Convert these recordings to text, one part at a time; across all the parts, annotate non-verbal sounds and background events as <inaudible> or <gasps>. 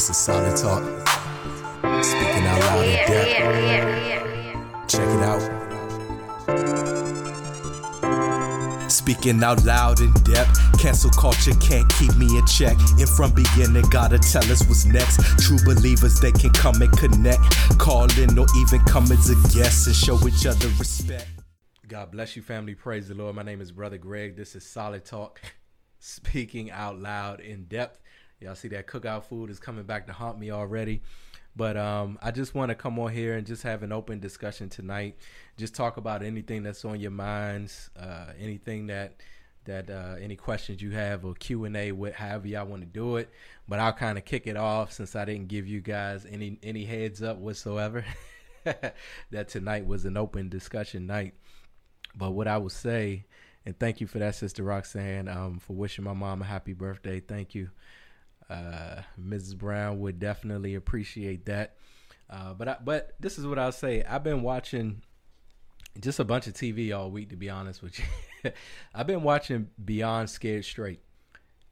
This is solid talk. Speaking out loud in depth. Check it out. Speaking out loud in depth. Cancel culture can't keep me in check. And from beginning, gotta tell us what's next. True believers, they can come and connect. Call in or even come as a guest and show each other respect. God bless you, family. Praise the Lord. My name is Brother Greg. This is Solid Talk. Speaking out loud in depth. Y'all see that cookout food is coming back to haunt me already. But um, I just want to come on here and just have an open discussion tonight. Just talk about anything that's on your minds, uh, anything that that uh, any questions you have or Q and A, with however y'all want to do it. But I'll kind of kick it off since I didn't give you guys any any heads up whatsoever <laughs> that tonight was an open discussion night. But what I will say, and thank you for that, Sister Roxanne, um, for wishing my mom a happy birthday. Thank you. Uh, Mrs. Brown would definitely appreciate that. Uh, but I, but this is what I'll say. I've been watching just a bunch of TV all week, to be honest with you. <laughs> I've been watching Beyond Scared Straight,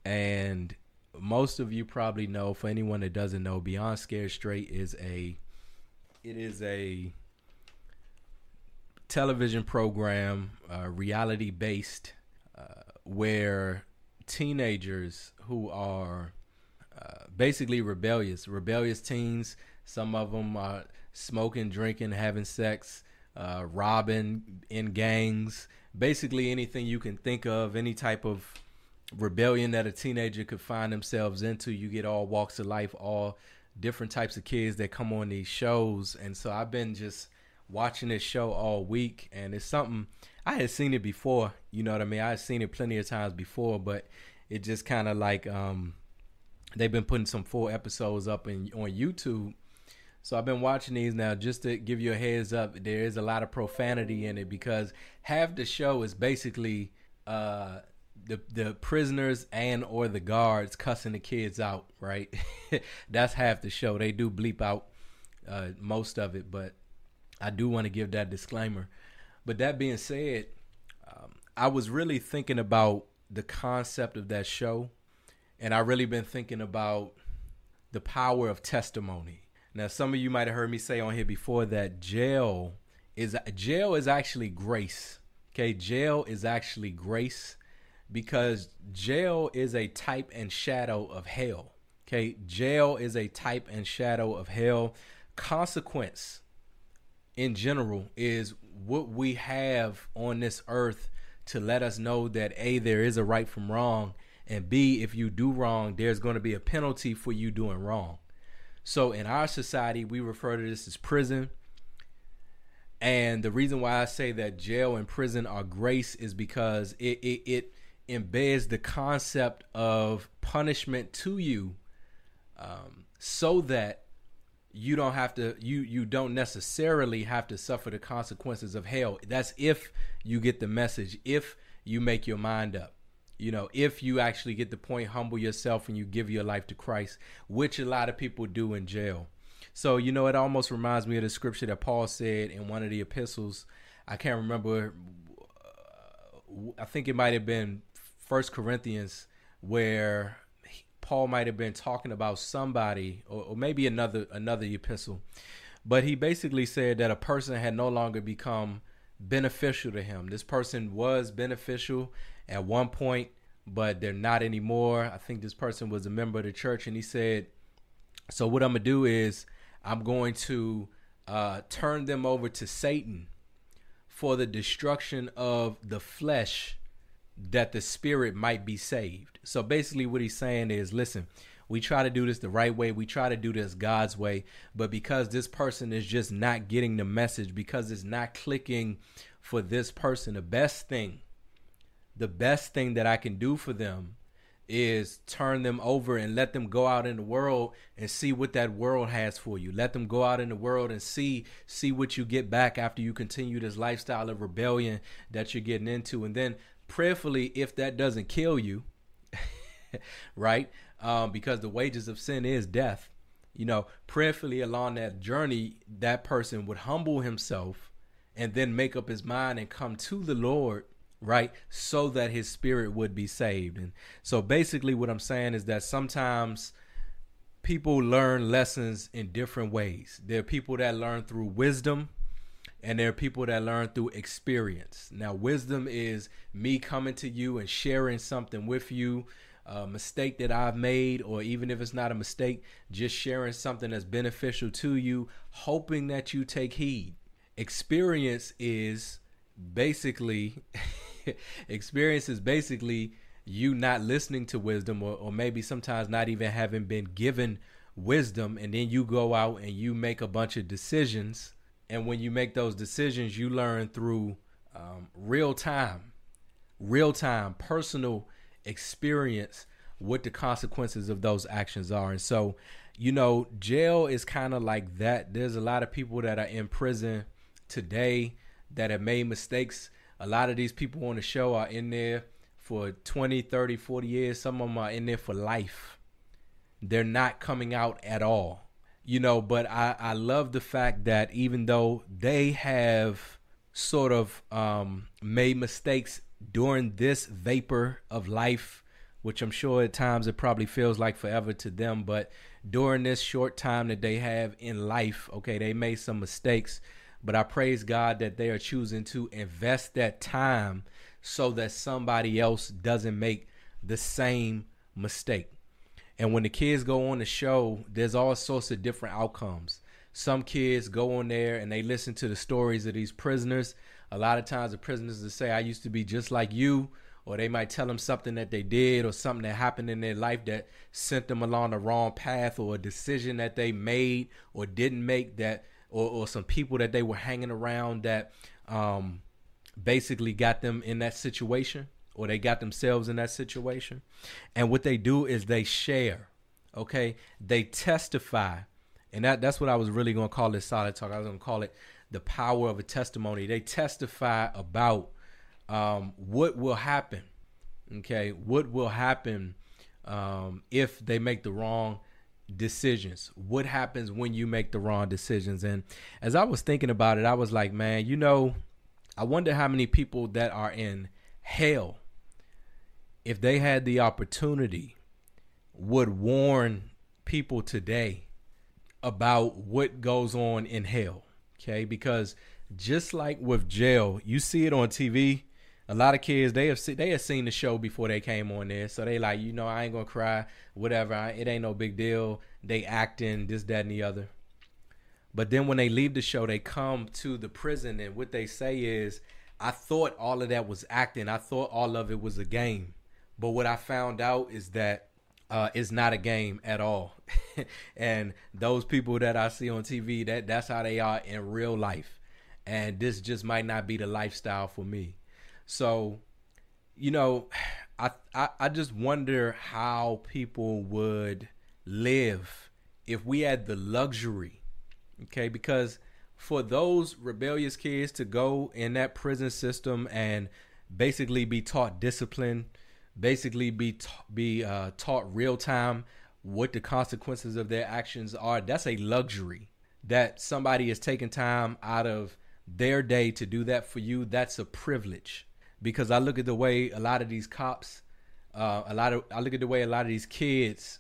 and most of you probably know. For anyone that doesn't know, Beyond Scared Straight is a it is a television program, uh, reality based, uh, where teenagers who are basically rebellious, rebellious teens. Some of them are smoking, drinking, having sex, uh, robbing in gangs. Basically, anything you can think of, any type of rebellion that a teenager could find themselves into. You get all walks of life, all different types of kids that come on these shows. And so I've been just watching this show all week, and it's something I had seen it before. You know what I mean? I had seen it plenty of times before, but it just kind of like um, they've been putting some full episodes up in on YouTube. So I've been watching these now just to give you a heads up. There is a lot of profanity in it because half the show is basically uh, the the prisoners and or the guards cussing the kids out. Right, <laughs> that's half the show. They do bleep out uh, most of it, but I do want to give that disclaimer. But that being said, um, I was really thinking about the concept of that show and I really been thinking about the power of testimony. Now, some of you might have heard me say on here before that jail is jail is actually grace. Okay, jail is actually grace because jail is a type and shadow of hell. Okay, jail is a type and shadow of hell. Consequence in general is what we have on this earth to let us know that A, there is a right from wrong, and B, if you do wrong, there's going to be a penalty for you doing wrong. So in our society, we refer to this as prison. And the reason why I say that jail and prison are grace is because it, it, it embeds the concept of punishment to you um, so that you don't have to you you don't necessarily have to suffer the consequences of hell that's if you get the message if you make your mind up you know, if you actually get the point, humble yourself and you give your life to Christ, which a lot of people do in jail. So, you know, it almost reminds me of the scripture that Paul said in one of the epistles. I can't remember. Uh, I think it might have been First Corinthians, where Paul might have been talking about somebody, or, or maybe another another epistle. But he basically said that a person had no longer become beneficial to him. This person was beneficial at one point, but they're not anymore. I think this person was a member of the church, and he said, "So what I'm gonna do is I'm going to uh, turn them over to Satan for the destruction of the flesh, that the spirit might be saved." So basically, what he's saying is, listen. We try to do this the right way. We try to do this God's way. But because this person is just not getting the message, because it's not clicking for this person, the best thing the best thing that I can do for them is turn them over and let them go out in the world and see what that world has for you. Let them go out in the world and see see what you get back after you continue this lifestyle of rebellion that you're getting into. And then prayerfully, if that doesn't kill you, <laughs> right? Um, because the wages of sin is death. You know, prayerfully along that journey, that person would humble himself and then make up his mind and come to the Lord right? So that his spirit would be saved. And so basically, what I'm saying is that sometimes people learn lessons in different ways. There are people that learn through wisdom, and there are people that learn through experience. Now, wisdom is me coming to you and sharing something with you, a mistake that I've made, or even if it's not a mistake, just sharing something that's beneficial to you, hoping that you take heed. Experience is basically <laughs> <laughs> experience is basically you not listening to wisdom or, or maybe sometimes not even having been given wisdom. And then you go out and you make a bunch of decisions. And when you make those decisions you learn through um, real time real time personal experience what the consequences of those actions are. And so you know jail is kind of like that. There's a lot of people that are in prison today that have made mistakes a lot of these people on the show are in there for 20, 30, 40 years. Some of them are in there for life. They're not coming out at all. You know, but I, I love the fact that even though they have sort of um, made mistakes during this vapor of life, which I'm sure at times it probably feels like forever to them, but during this short time that they have in life, okay, they made some mistakes, but I praise God that they are choosing to invest that time so that somebody else doesn't make the same mistake. And when the kids go on the show, there's all sorts of different outcomes. Some kids go on there and they listen to the stories of these prisoners. A lot of times, the prisoners will say, I used to be just like you, or they might tell them something that they did or something that happened in their life that sent them along the wrong path, or a decision that they made or didn't make that, or, or some people that they were hanging around that um, basically got them in that situation or they got themselves in that situation. And what they do is they share, okay? They testify. And that, that's what I was really going to call this solid talk. I was going to call it the power of a testimony. They testify about um, what will happen, okay? What will happen um, if they make the wrong decisions? What happens when you make the wrong decisions? And as I was thinking about it, I was like, man, you know, I wonder how many people that are in hell, if they had the opportunity, would warn people today about what goes on in hell. Okay, because just like with jail, you see it on TV. A lot of kids they have they have seen the show before they came on there, so they like you know I ain't gonna cry, whatever. It ain't no big deal. They acting this, that, and the other. But then when they leave the show, they come to the prison, and what they say is, I thought all of that was acting. I thought all of it was a game. But what I found out is that uh, it's not a game at all. <laughs> and those people that I see on TV, that that's how they are in real life. And this just might not be the lifestyle for me. So, you know, <sighs> I I, I just wonder how people would live if we had the luxury Okay, because for those rebellious kids to go in that prison system and basically be taught discipline, basically be ta- be uh, taught real time what the consequences of their actions are, that's a luxury. That somebody is taking time out of their day to do that for you, that's a privilege. Because I look at the way a lot of these cops, uh, a lot of I look at the way a lot of these kids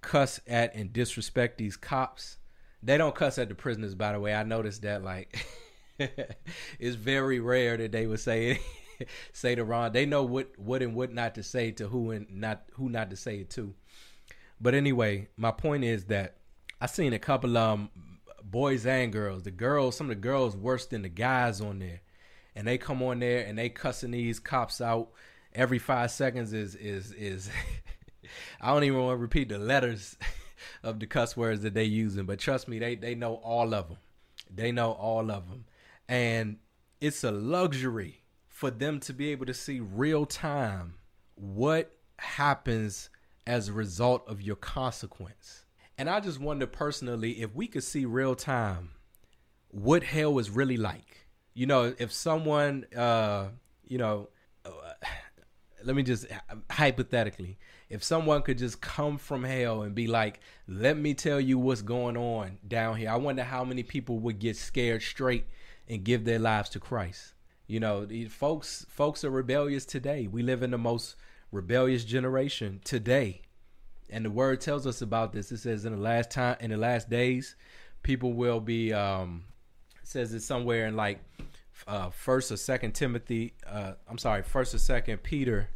cuss at and disrespect these cops they don't cuss at the prisoners, by the way. I noticed that like <laughs> it's very rare that they would say it. <laughs> say to Ron. They know what what and what not to say to who and not who not to say it to. But anyway, my point is that I seen a couple of um, boys and girls. The girls, some of the girls worse than the guys on there, and they come on there and they cussing these cops out every five seconds. Is is is <laughs> I don't even want to repeat the letters <laughs> of the cuss words that they using, but trust me, they they know all of them. They know all of them, and it's a luxury for them to be able to see real time what happens as a result of your consequence. And I just wonder personally if we could see real time what hell is really like. You know, if someone, uh, you know, uh, let me just hypothetically, if someone could just come from hell and be like, let me tell you what's going on down here, I wonder how many people would get scared straight and give their lives to Christ. You know, folks folks are rebellious today. We live in the most rebellious generation today. and the word tells us about this. It says in the last time, in the last days, people will be. Um, says it somewhere in like uh, first or second Timothy. Uh, I'm sorry, first or second Peter,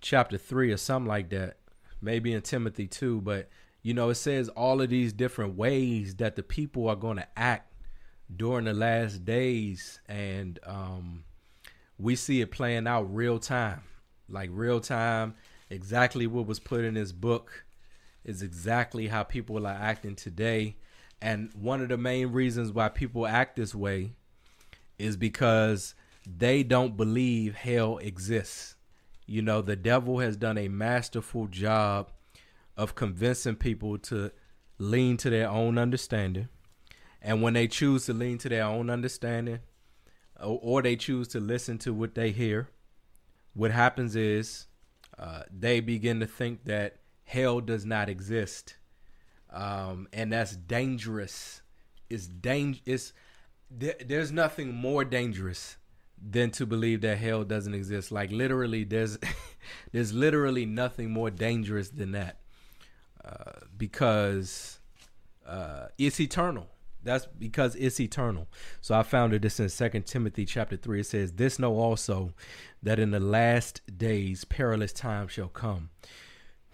chapter three or something like that. Maybe in Timothy too, but you know it says all of these different ways that the people are going to act during the last days, and um, we see it playing out real time, like real time. Exactly what was put in this book is exactly how people are acting today. And one of the main reasons why people act this way is because they don't believe hell exists. You know, the devil has done a masterful job of convincing people to lean to their own understanding. And when they choose to lean to their own understanding, or, or they choose to listen to what they hear, what happens is uh, they begin to think that hell does not exist, um, and that's dangerous. It's dang. It's there, there's nothing more dangerous than to believe that hell doesn't exist. Like literally, there's <laughs> there's literally nothing more dangerous than that, uh, because uh, it's eternal. That's because it's eternal. So I found it this in Second Timothy chapter three. It says, This know also that in the last days perilous times shall come.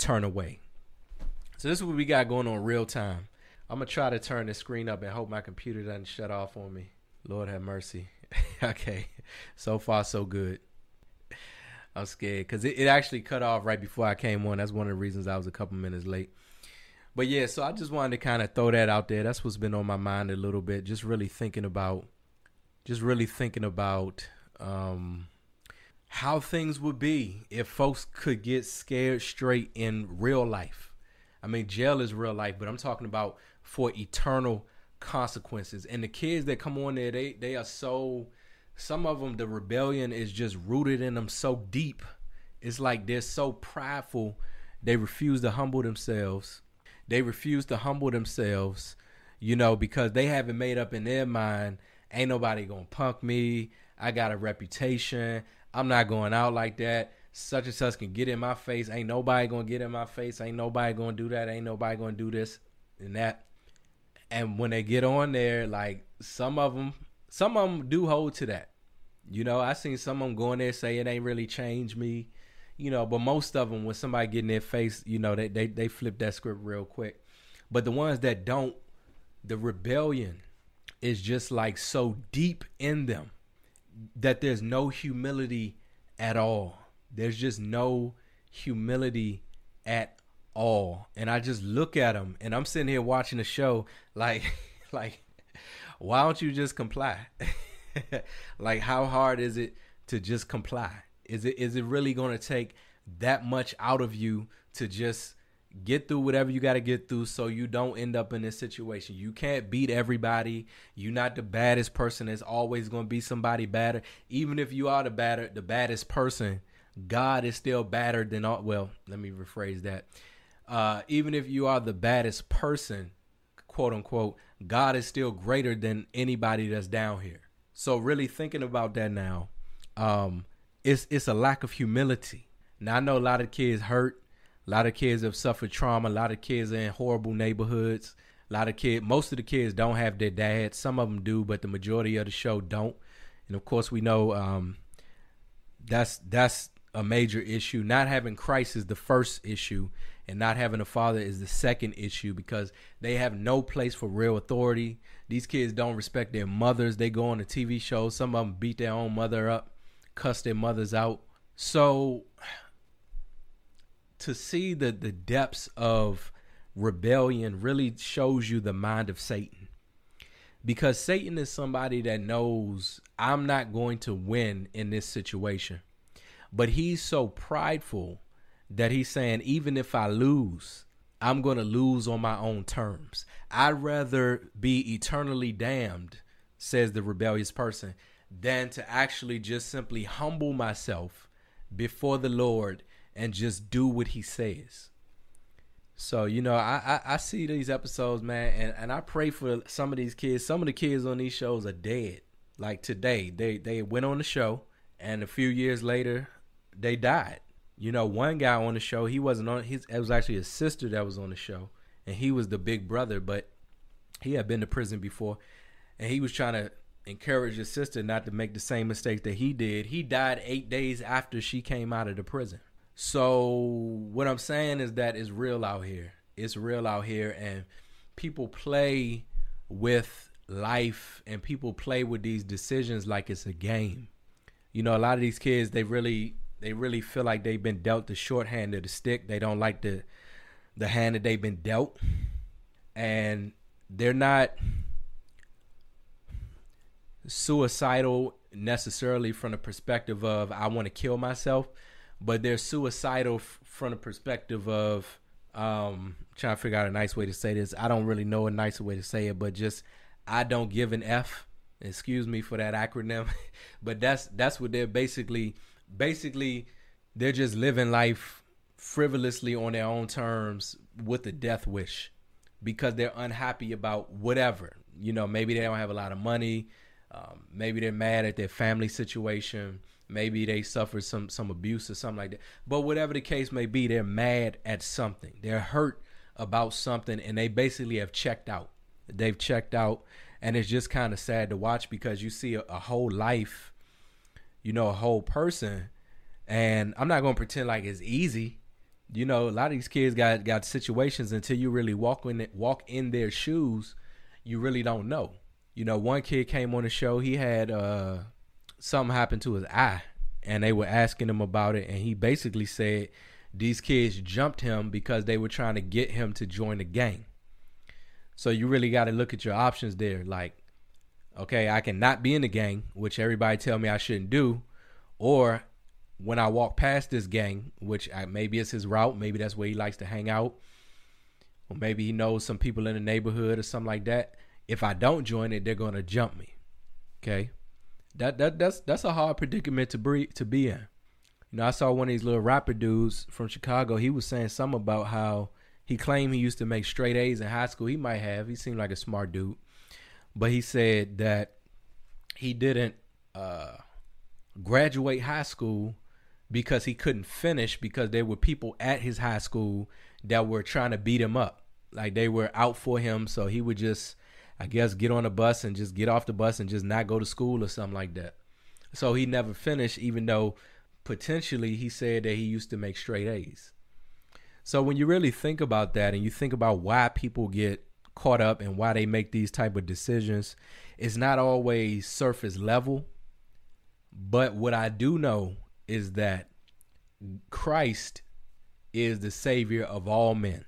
turn away. So this is what we got going on real time. I'm gonna try to turn the screen up and hope my computer doesn't shut off on me. Lord have mercy. <laughs> okay, so far so good. I'm scared because it, it actually cut off right before I came on. That's one of the reasons I was a couple minutes late. But yeah, so I just wanted to kind of throw that out there. That's what's been on my mind a little bit. Just really thinking about, just really thinking about um, how things would be if folks could get scared straight in real life. I mean, jail is real life, but I'm talking about for eternal consequences. And the kids that come on there, they they are so. Some of them, the rebellion is just rooted in them so deep. It's like they're so prideful, they refuse to humble themselves they refuse to humble themselves, you know, because they haven't made up in their mind, ain't nobody gonna punk me. I got a reputation. I'm not going out like that. Such and such can get in my face. Ain't nobody gonna get in my face. Ain't nobody gonna do that. Ain't nobody gonna do this and that. And when they get on there, like some of them, some of them do hold to that. You know, I seen some of them going there say it ain't really changed me you know, but most of them, when somebody get in their face, you know, they they they flip that script real quick. But the ones that don't, the rebellion is just like so deep in them that there's no humility at all. There's just no humility at all. And I just look at them and I'm sitting here watching the show like <laughs> like why don't you just comply? <laughs> like how hard is it to just comply? Is it is it really going to take that much out of you to just get through whatever you got to get through so you don't end up in this situation. You can't beat everybody. You're not the baddest person. There's always going to be somebody badder. Even if you are the badder, the baddest person, God is still badder than all. Well, let me rephrase that. Uh, even if you are the baddest person, quote unquote, God is still greater than anybody that's down here. So really thinking about that now, um, it's it's a lack of humility. Now I know a lot of kids hurt, a lot of kids have suffered trauma, a lot of kids are in horrible neighborhoods. A lot of kids, most of the kids don't have their dads. Some of them do, but the majority of the show don't. And of course, we know um, that's that's a major issue. Not having Christ is the first issue, and not having a father is the second issue because they have no place for real authority. These kids don't respect their mothers. They go on the TV shows. Some of them beat their own mother up cuss their mothers out. So to see the the depths of rebellion really shows you the mind of Satan. Because Satan is somebody that knows I'm not going to win in this situation. But he's so prideful that he's saying, even if I lose, I'm going to lose on my own terms. I'd rather be eternally damned, says the rebellious person, than to actually just simply humble myself before the Lord and just do what he says. So, you know, I, I, I see these episodes, man, and, and I pray for some of these kids. Some of the kids on these shows are dead. Like today, they, they went on the show, and a few years later, they died. You know, one guy on the show, he wasn't on. His it was actually his sister that was on the show, and he was the big brother. But he had been to prison before, and he was trying to encourage his sister not to make the same mistakes that he did. He died eight days after she came out of the prison. So what I'm saying is that it's real out here. It's real out here, and people play with life, and people play with these decisions like it's a game. You know, a lot of these kids, they really they really feel like they've been dealt the short hand of the stick. They don't like the the hand that they've been dealt. And they're not suicidal necessarily from the perspective of I want to kill myself, but they're suicidal f- from the perspective of um trying to figure out a nice way to say this. I don't really know a nicer way to say it, but just I don't give an F. Excuse me for that acronym, <laughs> but that's that's what they're basically basically they're just living life frivolously on their own terms with a death wish because they're unhappy about whatever. You know, maybe they don't have a lot of money. Um, maybe they're mad at their family situation. Maybe they suffered some some abuse or something like that. But whatever the case may be, they're mad at something. They're hurt about something, and they basically have checked out. They've checked out, and it's just kind of sad to watch because you see a, a whole life you know, a whole person. And I'm not gonna pretend like it's easy. You know, a lot of these kids got got situations until you really walk in walk in their shoes, you really don't know. You know, one kid came on the show, he had uh something happened to his eye and they were asking him about it and he basically said these kids jumped him because they were trying to get him to join the gang. So you really got to look at your options there like okay, I can not be in the gang, which everybody tell me I shouldn't do, or when I walk past this gang, which I, maybe it's his route, maybe that's where he likes to hang out, or maybe he knows some people in the neighborhood or something like that. If I don't join it, they're gonna jump me. Okay, that that that's that's a hard predicament to be to be in. You know, I saw one of these little rapper dudes from Chicago. He was saying something about how he claimed he used to make straight A's in high school. He might have. He seemed like a smart dude but he said that he didn't uh, graduate high school because he couldn't finish because there were people at his high school that were trying to beat him up. Like they were out for him, so he would just, I guess, get on a bus and just get off the bus and just not go to school or something like that. So he never finished, even though potentially he said that he used to make straight A's. So when you really think about that and you think about why people get caught up and why they make these type of decisions it's not always surface level but what i do know is that christ is the savior of all men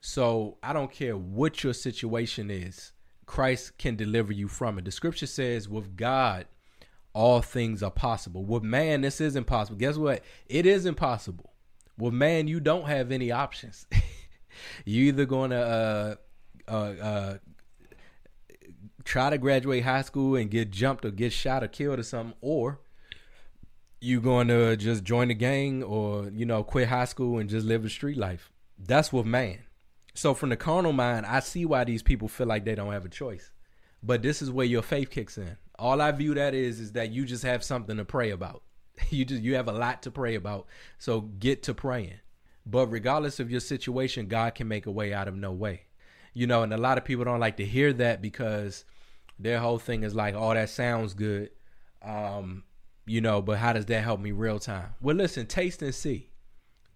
so i don't care what your situation is christ can deliver you from it. The scripture says with god all things are possible. With man this is impossible. Guess what? It is impossible. With man you don't have any options. <laughs> You either gonna uh, uh, uh, try to graduate high school and get jumped or get shot or killed or something, or you going to just join the gang or you know quit high school and just live a street life. That's with man. So from the carnal mind, I see why these people feel like they don't have a choice. But this is where your faith kicks in. All I view that is is that you just have something to pray about. <laughs> You just you have a lot to pray about. So get to praying. But regardless of your situation, God can make a way out of no way you know, and a lot of people don't like to hear that because their whole thing is like, oh, that sounds good. Um, you know, but how does that help me real time? Well, listen, taste and see.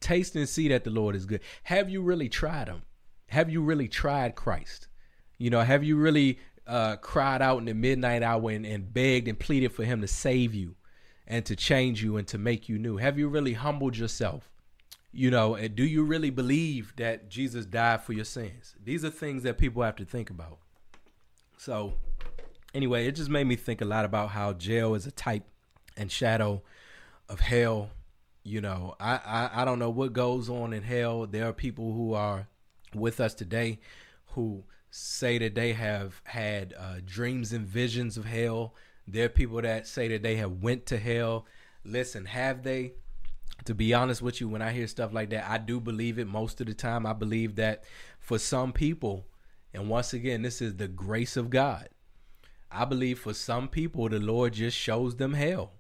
Taste and see that the Lord is good. Have you really tried him? Have you really tried Christ? You know, have you really uh, cried out in the midnight hour and, and begged and pleaded for him to save you and to change you and to make you new? Have you really humbled yourself? You know, and do you really believe that Jesus died for your sins? These are things that people have to think about. So, anyway, it just made me think a lot about how jail is a type and shadow of hell. You know, I, I I don't know what goes on in hell. There are people who are with us today who say that they have had uh, dreams and visions of hell. There are people that say that they have went to hell. Listen, have they? To be honest with you, when I hear stuff like that, I do believe it most of the time. I believe that for some people, and once again, this is the grace of God. I believe for some people, the Lord just shows them hell.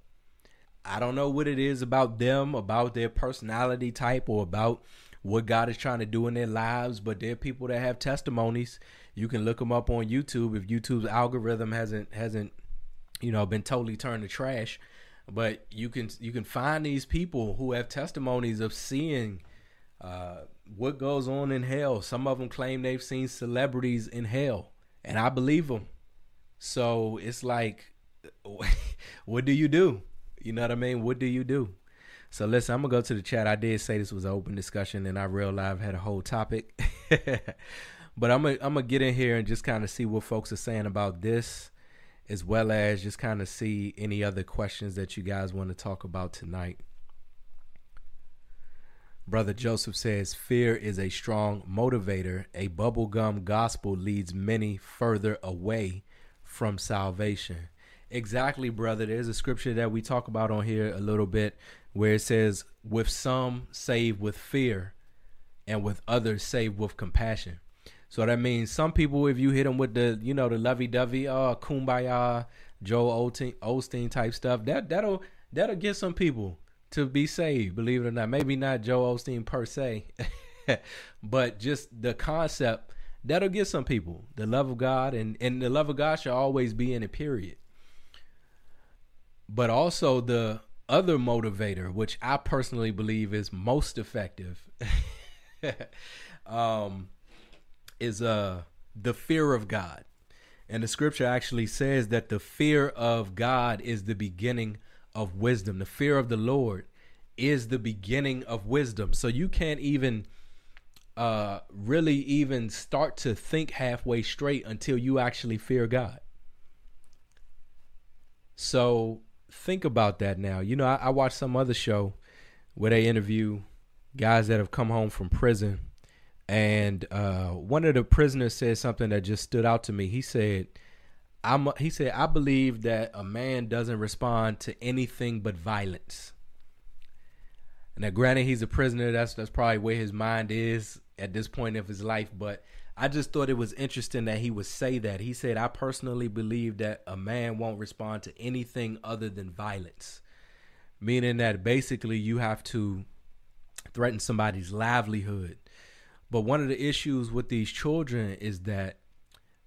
I don't know what it is about them, about their personality type, or about what God is trying to do in their lives, but there are people that have testimonies. You can look them up on YouTube if YouTube's algorithm hasn't hasn't you know been totally turned to trash. But you can you can find these people who have testimonies of seeing uh, what goes on in hell. Some of them claim they've seen celebrities in hell, and I believe them. So it's like, <laughs> what do you do? You know what I mean? What do you do? So listen, I'm gonna go to the chat. I did say this was an open discussion, and I realized I've had a whole topic. <laughs> but I'm gonna I'm gonna get in here and just kind of see what folks are saying about this, as well as just kind of see any other questions that you guys want to talk about tonight. Brother Joseph says, Fear is a strong motivator. A bubblegum gospel leads many further away from salvation. Exactly, brother. There's a scripture that we talk about on here a little bit where it says, with some save with fear, and with others save with compassion. So that means some people, if you hit them with the, you know, the lovey-dovey, uh, kumbaya, Joel Osteen type stuff, that that'll that'll get some people to be saved. Believe it or not, maybe not Joe Osteen per se, <laughs> but just the concept that'll get some people the love of God, and and the love of God should always be in it. Period. But also the other motivator, which I personally believe is most effective, <laughs> um, is uh the fear of God. And the scripture actually says that the fear of God is the beginning of wisdom. The fear of the Lord is the beginning of wisdom. So you can't even uh, really even start to think halfway straight until you actually fear God. So think about that now. You know, I, I watched some other show where they interview guys that have come home from prison, and uh, one of the prisoners said something that just stood out to me. He said, "I'm," he said, "I believe that a man doesn't respond to anything but violence." Now, granted, he's a prisoner. That's that's probably where his mind is at this point of his life, but I just thought it was interesting that he would say that. He said, I personally believe that a man won't respond to anything other than violence. Meaning that basically you have to threaten somebody's livelihood. But one of the issues with these children is that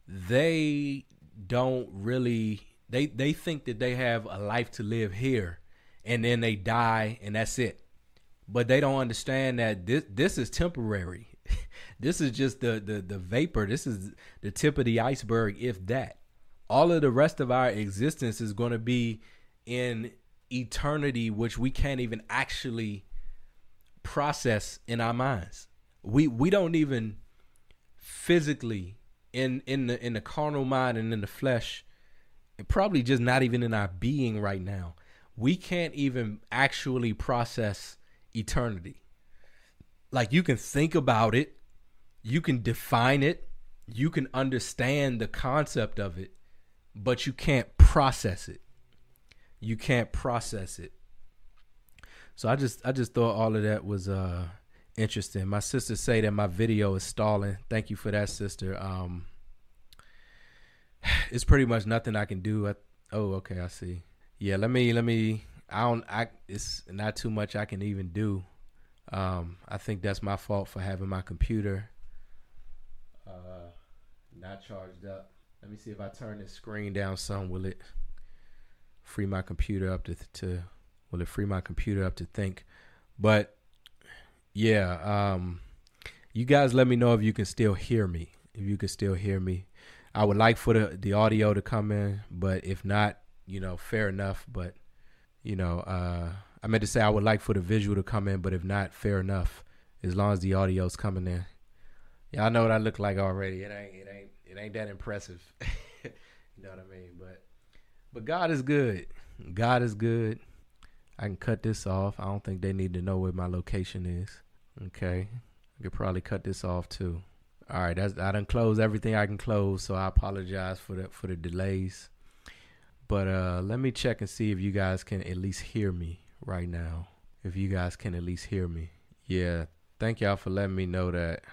they don't really they they think that they have a life to live here and then they die and that's it. But they don't understand that this this is temporary <laughs> this is just the, the the vapor. This is the tip of the iceberg, if that. All of the rest of our existence is going to be in eternity, which we can't even actually process in our minds. We we don't even physically in in the in the carnal mind and in the flesh, and probably just not even in our being right now. We can't even actually process eternity like you can think about it, you can define it, you can understand the concept of it, but you can't process it. You can't process it. So I just I just thought all of that was uh interesting. My sister say that my video is stalling. Thank you for that, sister. Um <sighs> it's pretty much nothing I can do. I, oh, okay, I see. Yeah, let me let me I don't I it's not too much I can even do. Um, I think that's my fault for having my computer uh, not charged up. Let me see if I turn this screen down some. Will it free my computer up to to? Will it free my computer up to think? But yeah, um, you guys let me know if you can still hear me. If you can still hear me, I would like for the the audio to come in, but if not, you know, fair enough. But you know, uh, I meant to say I would like for the visual to come in, but if not, fair enough. As long as the audio's coming in. Y'all know what I look like already. It ain't it ain't it ain't that impressive. <laughs> you know what I mean? But but God is good. God is good. I can cut this off. I don't think they need to know where my location is. Okay. I could probably cut this off too. All right, that's I done close everything I can close, so I apologize for the for the delays. But uh let me check and see if you guys can at least hear me right now. If you guys can at least hear me. Yeah. Thank y'all for letting me know that.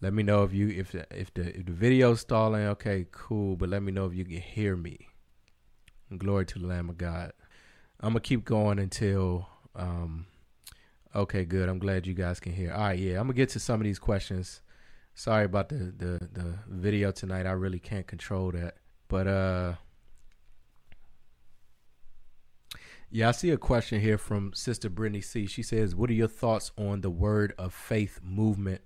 Let me know if you if the, if the if the video's stalling. Okay, cool. But let me know if you can hear me. Glory to the Lamb of God. I'm gonna keep going until. Um, okay, good. I'm glad you guys can hear. All right, yeah. I'm gonna get to some of these questions. Sorry about the the the video tonight. I really can't control that. But uh. Yeah, I see a question here from Sister Brittany C. She says, "What are your thoughts on the Word of Faith movement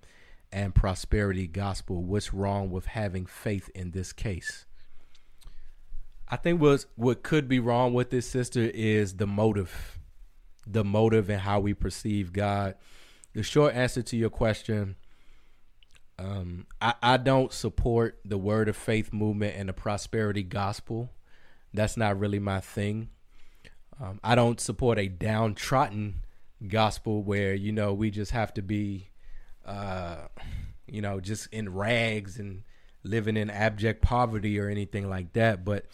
and prosperity gospel. What's wrong with having faith in this case? I think what what could be wrong with this sister is the motive, the motive and how we perceive God. The short answer to your question, um, I, I don't support the word of faith movement and the prosperity gospel. That's not really my thing. Um, I don't support a downtrodden gospel where you know we just have to be uh, you know, just in rags and living in abject poverty or anything like that. But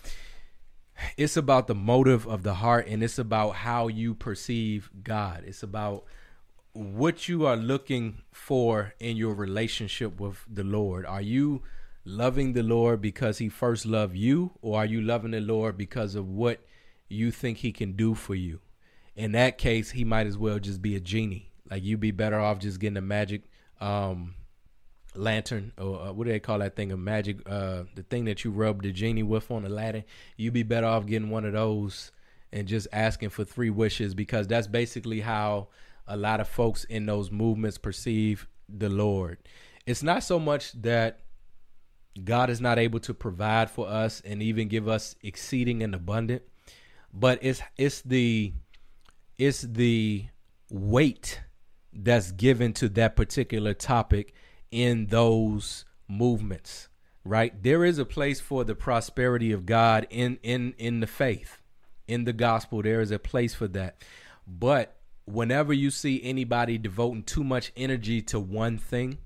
it's about the motive of the heart and it's about how you perceive God. It's about what you are looking for in your relationship with the Lord. Are you loving the Lord because he first loved you or are you loving the Lord because of what you think he can do for you? In that case, he might as well just be a genie. Like you'd be better off just getting a magic um, lantern or uh, what do they call that thing? A magic, uh, the thing that you rub the genie with on the ladder. You'd be better off getting one of those and just asking for three wishes because that's basically how a lot of folks in those movements perceive the Lord. It's not so much that God is not able to provide for us and even give us exceeding and abundant, but it's it's the it's the weight that's given to that particular topic in those movements right? There is a place for the prosperity of god in in in the faith in the gospel. There is a place for that. But whenever you see anybody devoting too much energy to one thing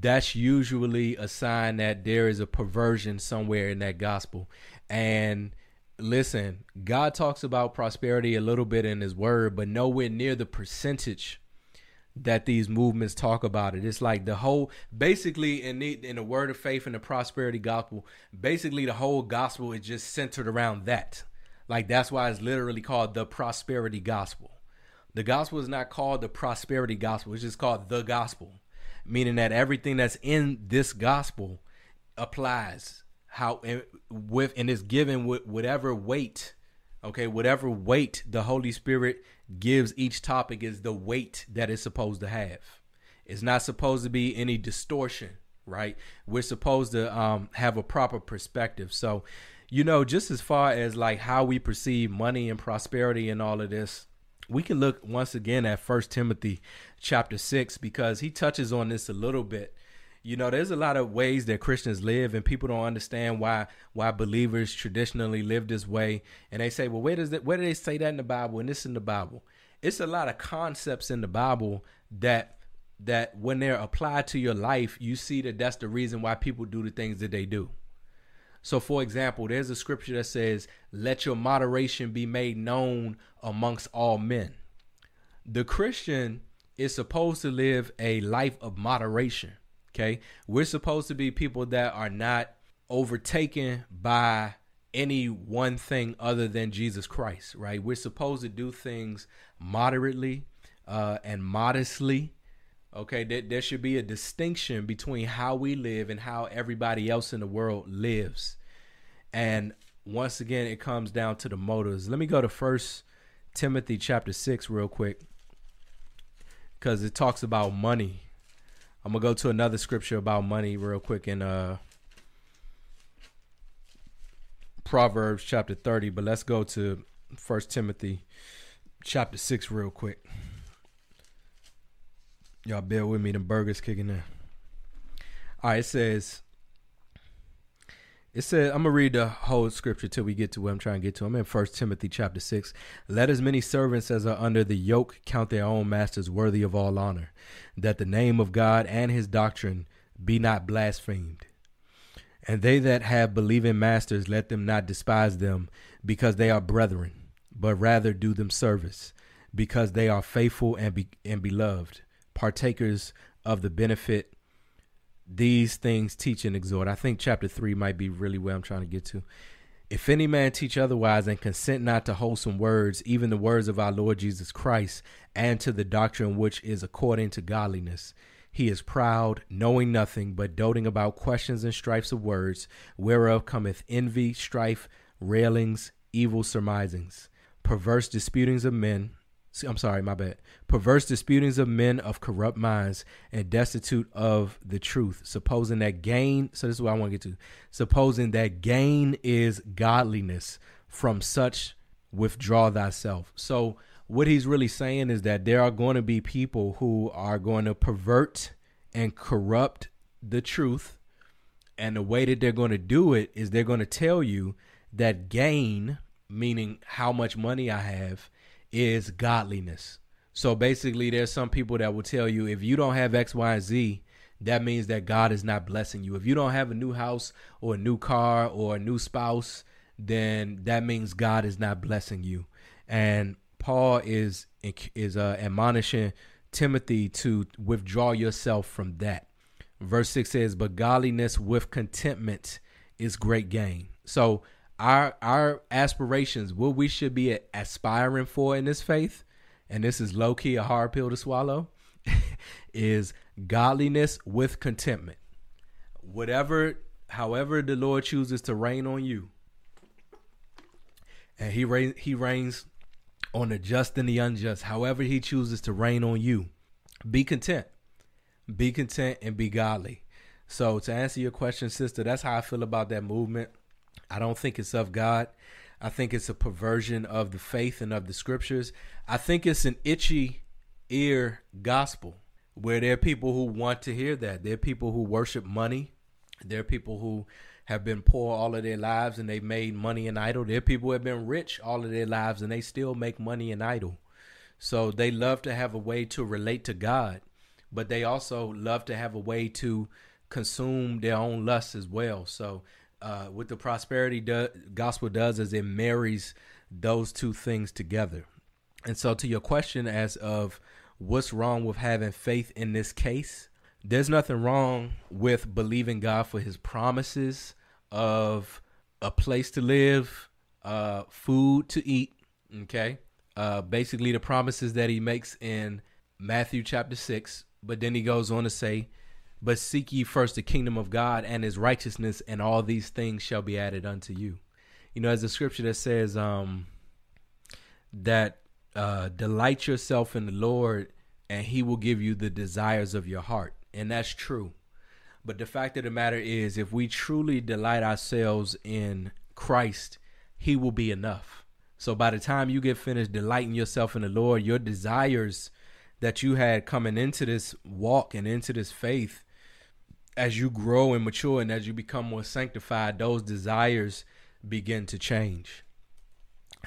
that's usually a sign that there is a perversion somewhere in that gospel. And listen, God talks about prosperity a little bit in his word, but nowhere near the percentage that these movements talk about it. It's like the whole basically in the in the word of faith and the prosperity gospel, basically the whole gospel is just centered around that. Like that's why it's literally called the prosperity gospel. The gospel is not called the prosperity gospel, it's just called the gospel. Meaning that everything that's in this gospel applies how with and is given with whatever weight okay whatever weight the holy spirit gives each topic is the weight that it's supposed to have. It's not supposed to be any distortion right? We're supposed to um, have a proper perspective. So you know just as far as like how we perceive money and prosperity and all of this we can look once again at first timothy chapter 6 because he touches on this a little bit you know there's a lot of ways that christians live and people don't understand why why believers traditionally live this way. And they say well where does that where do they say that in the bible? And this in the bible. It's a lot of concepts in the bible that that when they're applied to your life you see that that's the reason why people do the things that they do. So for example there's a scripture that says let your moderation be made known amongst all men. The christian is supposed to live a life of moderation Okay. We're supposed to be people that are not overtaken by any one thing other than Jesus Christ, right? We're supposed to do things moderately uh, and modestly. Okay, there, there should be a distinction between how we live and how everybody else in the world lives. And once again, it comes down to the motives. Let me go to First Timothy chapter six real quick, because it talks about money I'm gonna go to another scripture about money real quick in uh Proverbs chapter 30, but let's go to First Timothy chapter 6 real quick. Y'all bear with me, the burgers kicking in. All right, it says, It says, I'm gonna read the whole scripture till we get to where I'm trying to get to. I'm in First Timothy chapter six. Let as many servants as are under the yoke count their own masters worthy of all honor, that the name of God and his doctrine be not blasphemed. And they that have believing masters, let them not despise them, because they are brethren, but rather do them service, because they are faithful and be, and beloved, partakers of the benefit these things teach and exhort. I think chapter three might be really where I'm trying to get to. If any man teach otherwise and consent not to wholesome words, even the words of our Lord Jesus Christ, and to the doctrine which is according to godliness, he is proud, knowing nothing, but doting about questions and strifes of words, whereof cometh envy, strife, railings, evil surmisings, perverse disputings of men, I'm sorry, my bad. Perverse disputings of men of corrupt minds and destitute of the truth, supposing that gain. So this is what I want to get to. Supposing that gain is godliness, from such withdraw thyself. So what he's really saying is that there are going to be people who are going to pervert and corrupt the truth, and the way that they're going to do it is they're going to tell you that gain, meaning how much money I have is godliness. So basically, there's some people that will tell you if you don't have X, Y, and Z, that means that God is not blessing you. If you don't have a new house or a new car or a new spouse, then that means God is not blessing you. And Paul is is uh, admonishing Timothy to withdraw yourself from that. Verse 6 says, But godliness with contentment is great gain. So our our aspirations, what we should be aspiring for in this faith, and this is low key a hard pill to swallow, <laughs> is godliness with contentment. Whatever, however, the Lord chooses to rain on you, and He He rains on the just and the unjust. However, He chooses to rain on you, be content, be content, and be godly. So, to answer your question, sister, that's how I feel about that movement. I don't think it's of God. I think it's a perversion of the faith and of the scriptures. I think it's an itchy ear gospel where there are people who want to hear that. There are people who worship money. There are people who have been poor all of their lives and they've made money an idol. There are people who have been rich all of their lives and they still make money an idol. So they love to have a way to relate to God, but they also love to have a way to consume their own lusts as well. So uh, what the prosperity do- gospel does is it marries those two things together. And so, to your question as of what's wrong with having faith in this case, there's nothing wrong with believing God for His promises of a place to live, uh, food to eat. Okay, uh, basically the promises that He makes in Matthew chapter six. But then He goes on to say but seek ye first the kingdom of God and his righteousness, and all these things shall be added unto you. You know, as the scripture that says, um, that uh, delight yourself in the Lord, and he will give you the desires of your heart. And that's true. But the fact of the matter is, if we truly delight ourselves in Christ, he will be enough. So by the time you get finished delighting yourself in the Lord, your desires that you had coming into this walk and into this faith as you grow and mature and as you become more sanctified, those desires begin to change.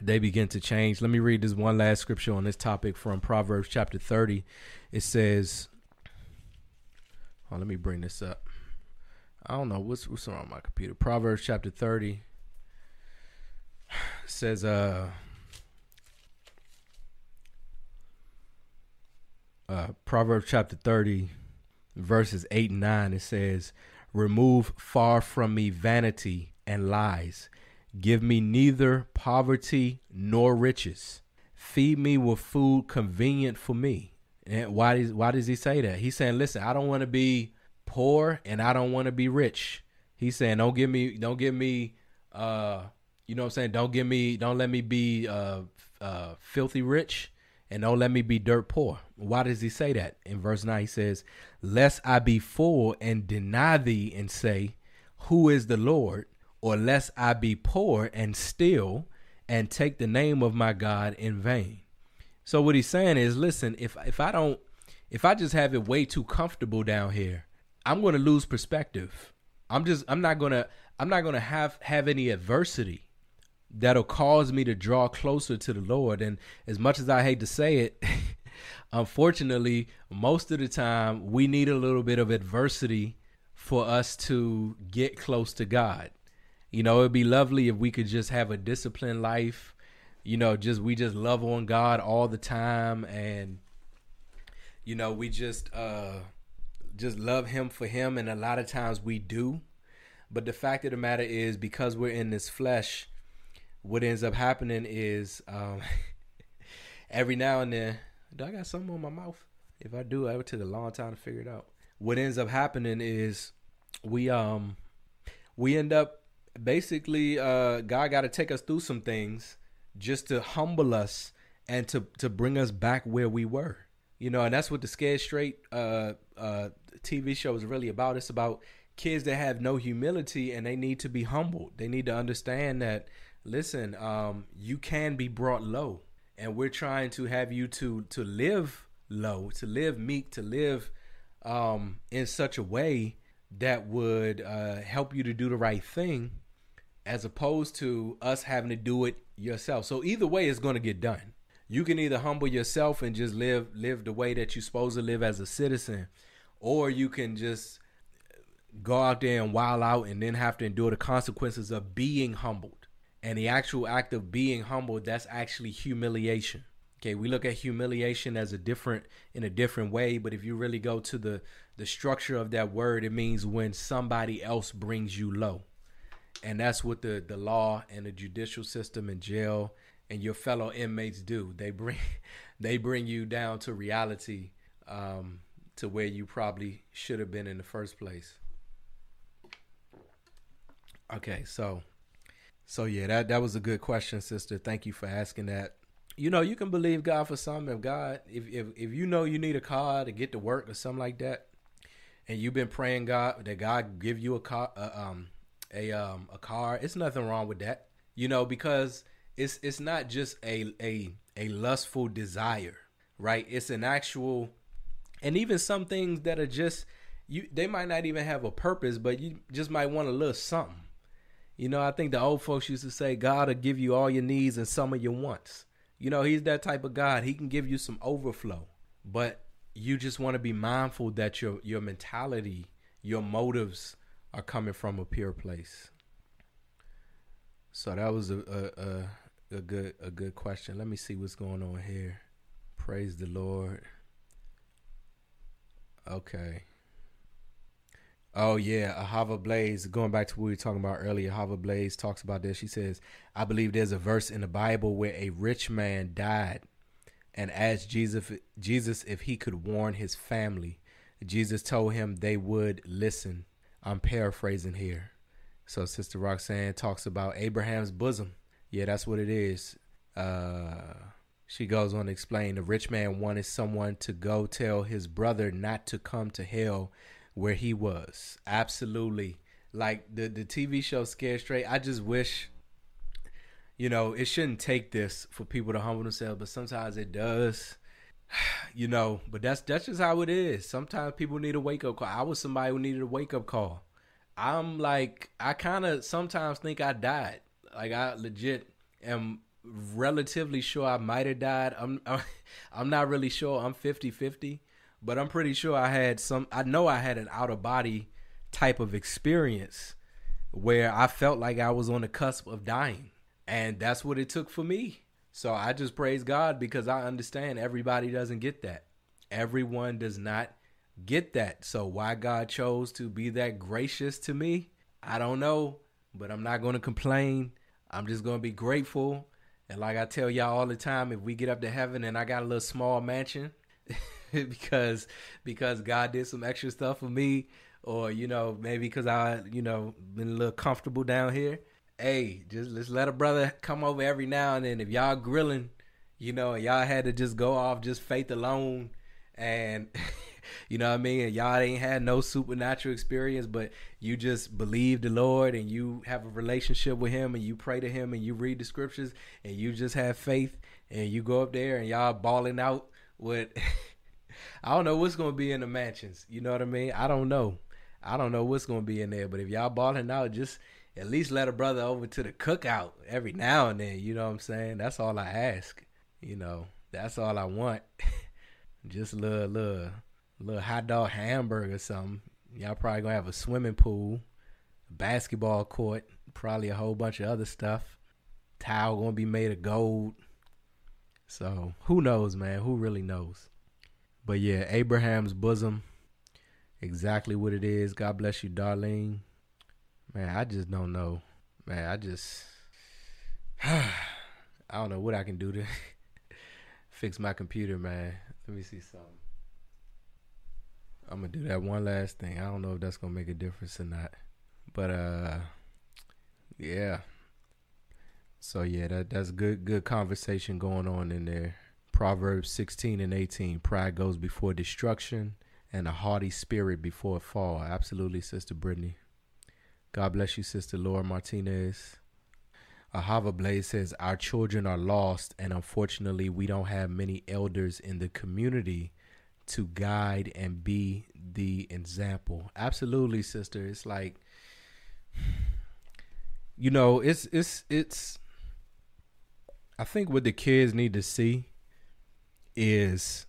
They begin to change. Let me read this one last scripture on this topic from Proverbs chapter 30. It says, oh, let me bring this up. I don't know what's what's wrong with my computer. Proverbs chapter 30 <sighs> says uh uh Proverbs chapter 30 verses 8 and 9, it says, Remove far from me vanity and lies. Give me neither poverty nor riches. Feed me with food convenient for me. And why does why does he say that? He's saying, listen, I don't want to be poor and I don't want to be rich. He's saying, don't give me, don't give me, uh, you know what I'm saying? Don't give me, don't let me be uh, uh, filthy rich and don't let me be dirt poor. Why does he say that? In verse 9, he says, Lest I be full and deny thee and say, Who is the Lord? Or lest I be poor and steal and take the name of my God in vain. So what he's saying is, listen, if if I don't if I just have it way too comfortable down here, I'm to lose perspective. I'm just I'm not to I'm not to have have any adversity that'll cause me to draw closer to the Lord. And as much as I hate to say it, <laughs> unfortunately, most of the time we need a little bit of adversity for us to get close to God. You know, it'd be lovely if we could just have a disciplined life. You know, just we just love on God all the time and you know, we just uh just love him for him and a lot of times we do. But the fact of the matter is because we're in this flesh, what ends up happening is um <laughs> every now and then do I got something on my mouth? If I do, it take a long time to figure it out. What ends up happening is we um we end up basically uh God got to take us through some things just to humble us and to to bring us back where we were. You know, and that's what the Scared Straight uh uh TV show is really about. It's about kids that have no humility and they need to be humbled. They need to understand that listen, um you can be brought low and we're trying to have you to to live low, to live meek, to live um in such a way that would uh, help you to do the right thing as opposed to us having to do it yourself. So either way it's going to get done. You can either humble yourself and just live live the way that you're supposed to live as a citizen or you can just go out there and wild out and then have to endure the consequences of being humbled. And the actual act of being humble that's actually humiliation. Okay, we look at humiliation as a different in a different way, but if you really go to the the structure of that word, it means when somebody else brings you low. And that's what the the law and the judicial system and jail and your fellow inmates do. They bring <laughs> they bring you down to reality um, to where you probably should have been in the first place. Okay, so so yeah, that that was a good question, sister. Thank you for asking that you know, you can believe God for something. If God, if if if you know you need a car to get to work or something like that, and you've been praying God that God give you a car, uh, um, a um a car, it's nothing wrong with that. You know, because it's it's not just a a a lustful desire, right? It's an actual, and even some things that are just you. They might not even have a purpose, but you just might want a little something. You know, I think the old folks used to say, God will give you all your needs and some of your wants. You know, he's that type of God. He can give you some overflow, but you just want to be mindful that your your mentality, your motives are coming from a pure place. So that was a a, a, a good a good question. Let me see what's going on here. Praise the Lord. Okay. Oh yeah, Ahava Blaze. Going back to what we were talking about earlier, Ahava Blaze talks about this. She says, "I believe there's a verse in the Bible where a rich man died and asked Jesus, Jesus if he could warn his family. Jesus told him they would listen. I'm paraphrasing here. So Sister Roxanne talks about Abraham's bosom. Yeah, that's what it is. Uh, she goes on to explain the rich man wanted someone to go tell his brother not to come to hell where he was. Absolutely. Like the the TV show Scared Straight, I just wish you know, it shouldn't take this for people to humble themselves, but sometimes it does. <sighs> You know, but that's that's just how it is. Sometimes people need a wake up call. I was somebody who needed a wake up call. I'm like I kind of sometimes think I died. Like I legit am relatively sure I might have died. I'm <laughs> I'm not really sure. I'm 50-50 but I'm pretty sure I had some. I know I had an out of body type of experience where I felt like I was on the cusp of dying, and that's what it took for me. So I just praise God because I understand everybody doesn't get that. Everyone does not get that. So why God chose to be that gracious to me, I don't know, but I'm not going to complain. I'm just going to be grateful. And like I tell y'all all the time, if we get up to heaven and I got a little small mansion, <laughs> <laughs> because because God did some extra stuff for me, or you know maybe because I you know been a little comfortable down here. Hey, just let's let a brother come over every now and then. If y'all grilling, you know, y'all had to just go off just faith alone, and <laughs> you know what I mean. And y'all ain't had no supernatural experience, but you just believe the Lord and you have a relationship with Him and you pray to Him and you read the scriptures and you just have faith and you go up there and y'all balling out with <laughs> I don't know what's gonna be in the mansions. You know what I mean? I don't know. I don't know what's gonna be in there. But if y'all balling out, just at least let a brother over to the cookout every now and then. You know what I'm saying? That's all I ask. You know, that's all I want. <laughs> Just a little, little, little hot dog hamburger or something. Y'all probably gonna have a swimming pool, basketball court, probably a whole bunch of other stuff. Towel gonna be made of gold. So who knows, man? Who really knows? But yeah, Abraham's bosom, exactly what it is. God bless you, Darlene. Man, I just don't know. Man, I just <sighs> I don't know what I can do to <laughs> fix my computer, man. Let me see something. I'm gonna do that one last thing. I don't know if that's gonna make a difference or not. But uh yeah. So yeah, that that's good good conversation going on in there. Proverbs 16 and 18. Pride goes before destruction and a haughty spirit before a fall. Absolutely, Sister Brittany. God bless you, Sister Laura Martinez. Ahava Blaze says, Our children are lost, and unfortunately, we don't have many elders in the community to guide and be the example. Absolutely, sister. It's like, you know, it's, it's, it's, I think what the kids need to see is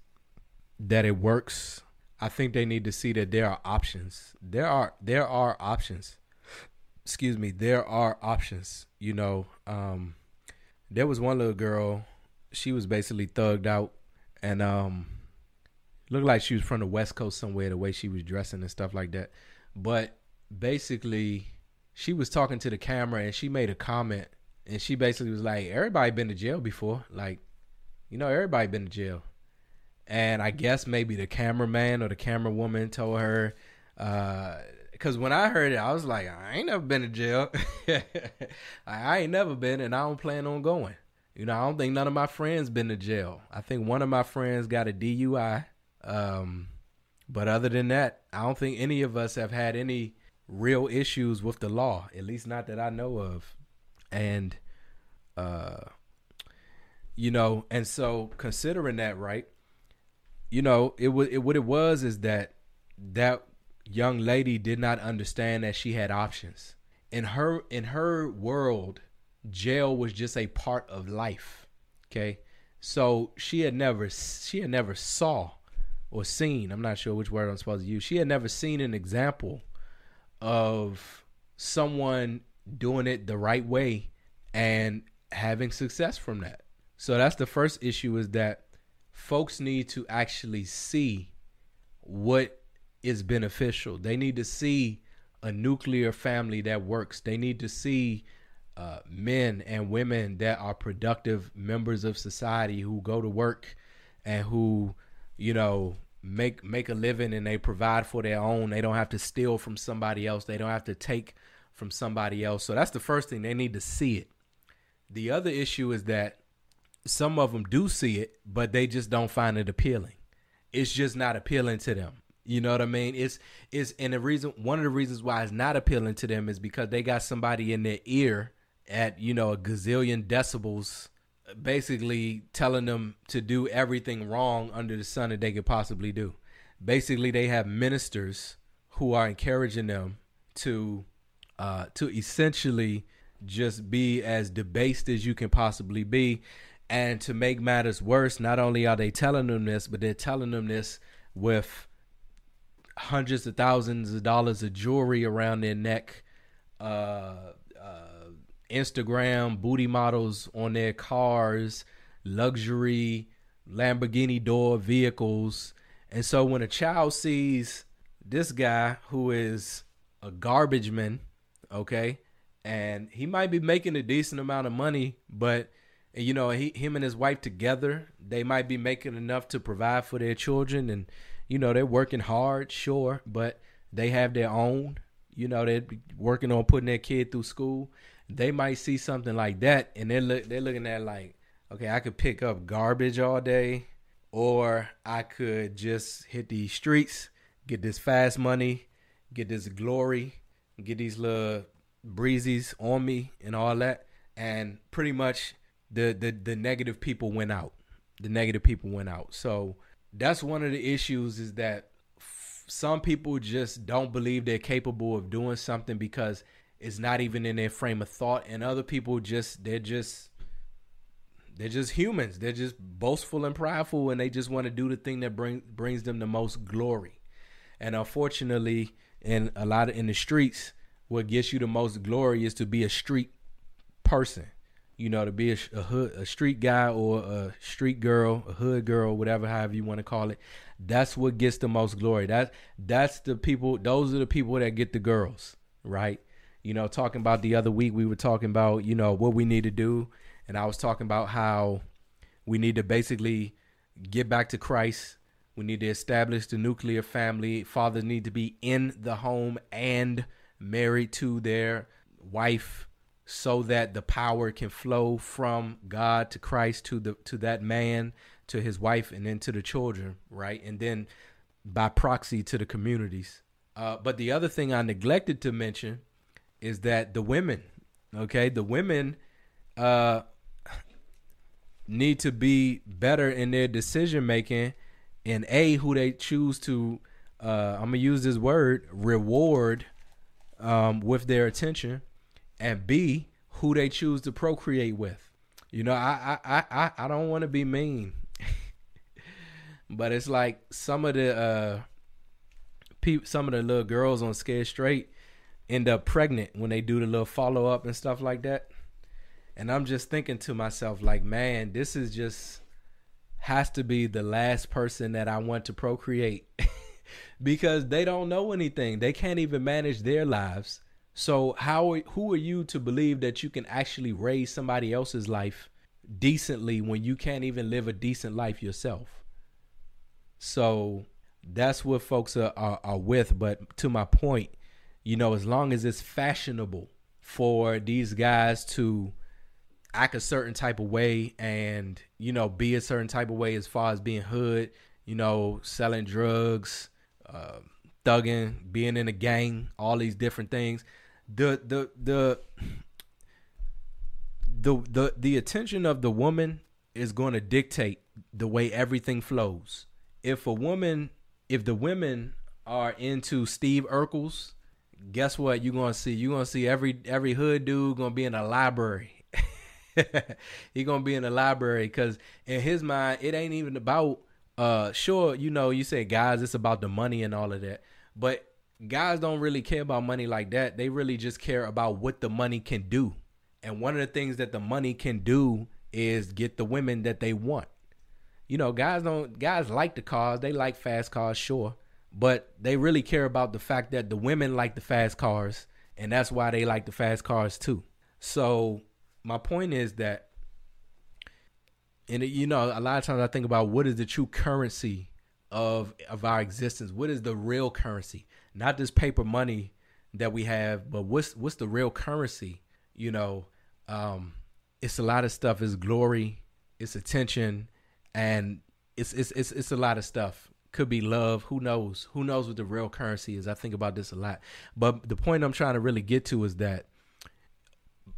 that it works. I think they need to see that there are options. There are there are options. Excuse me, there are options. You know, um there was one little girl, she was basically thugged out and um looked like she was from the west coast somewhere the way she was dressing and stuff like that. But basically she was talking to the camera and she made a comment and she basically was like, Everybody been to jail before. Like you know, everybody been to jail. And I guess maybe the cameraman or the camera woman told her, because uh, when I heard it, I was like, I ain't never been to jail. <laughs> I ain't never been, and I don't plan on going. You know, I don't think none of my friends been to jail. I think one of my friends got a DUI. Um, but other than that, I don't think any of us have had any real issues with the law, at least not that I know of. And uh, you know and so considering that right you know it was it, what it was is that that young lady did not understand that she had options. In her in her world jail was just a part of life okay? So she had never she had never saw or seen i'm not sure which word i'm supposed to use she had never seen an example of someone doing it the right way and having success from that so that's the first issue is that folks need to actually see what is beneficial. They need to see a nuclear family that works. They need to see uh, men and women that are productive members of society who go to work and who, you know, make make a living and they provide for their own. They don't have to steal from somebody else. They don't have to take from somebody else. So that's the first thing they need to see it. The other issue is that some of them do see it, but they just don't find it appealing. It's just not appealing to them. You know what I mean? It's it's and the reason one of the reasons why it's not appealing to them is because they got somebody in their ear at, you know, a gazillion decibels basically telling them to do everything wrong under the sun that they could possibly do. Basically they have ministers who are encouraging them to uh to essentially just be as debased as you can possibly be and to make matters worse, not only are they telling them this, but they're telling them this with hundreds of thousands of dollars of jewelry around their neck, uh, uh, Instagram booty models on their cars, luxury Lamborghini door vehicles. And so when a child sees this guy who is a garbage man, okay, and he might be making a decent amount of money, but and you know he, him and his wife together they might be making enough to provide for their children and you know they're working hard sure but they have their own you know they're working on putting their kid through school. They might see something like that and they're, look, they're looking at like okay i could pick up garbage all day or i could just hit these streets get this fast money get this glory get these little breezies on me and all that. And pretty much the the the negative people went out. The negative people went out. So that's one of the issues is that some people just don't believe they're capable of doing something because it's not even in their frame of thought and other people just they're just they're just humans they're just boastful and prideful and they just want to do the thing that bring, brings them the most glory and unfortunately in a lot of in the streets what gets you the most glory is to be a street person you know to be a, a hood a street guy or a street girl a hood girl whatever however you want to call it that's what gets the most glory that that's the people those are the people that get the girls right you know, talking about the other week, we were talking about, you know, what we need to do. And I was talking about how we need to basically get back to Christ. We need to establish the nuclear family. Fathers need to be in the home and married to their wife so that the power can flow from God to Christ to the to that man to his wife and then to the children, right? And then by proxy to the communities. Uh, but the other thing I neglected to mention is that the women, okay, the women uh need to be better in their decision making and a who they choose to uh I'm gonna use this word reward um with their attention and b who they choose to procreate with. You know, I I I I don't want to be mean. <laughs> but it's like some of the uh pe- some of the little girls on Scared Straight end up pregnant when they do the little follow up and stuff like that. And I'm just thinking to myself, like, man, this is just has to be the last person that I want to procreate <laughs> because they don't know anything. They can't even manage their lives. So how who are you to believe that you can actually raise somebody else's life decently when you can't even live a decent life yourself? So that's what folks are, are, are with. But to my point, you know, as long as it's fashionable for these guys to act a certain type of way and, you know, be a certain type of way as far as being hood, you know, selling drugs, uh, thugging, being in a gang, all these different things. The the the the the the attention of the woman is going to dictate the way everything flows. If a woman, if the women are into Steve Urkels guess what you're gonna see? You're gonna see every every hood dude gonna be in a library. <laughs> he gonna be in the library because in his mind it ain't even about uh sure you know you say guys it's about the money and all of that but guys don't really care about money like that. They really just care about what the money can do. And one of the things that the money can do is get the women that they want. You know guys don't guys like the cars. They like fast cars sure. But they really care about the fact that the women like the fast cars and that's why they like the fast cars too. So my point is that and you know a lot of times i think about what is the true currency of of our existence? What is the real currency not this paper money that we have but what's what's the real currency you know um it's a lot of stuff it's glory it's attention and it's it's it's, it's a lot of stuff could be love. Who knows? Who knows what the real currency is? I think about this a lot. But the point I'm trying to really get to is that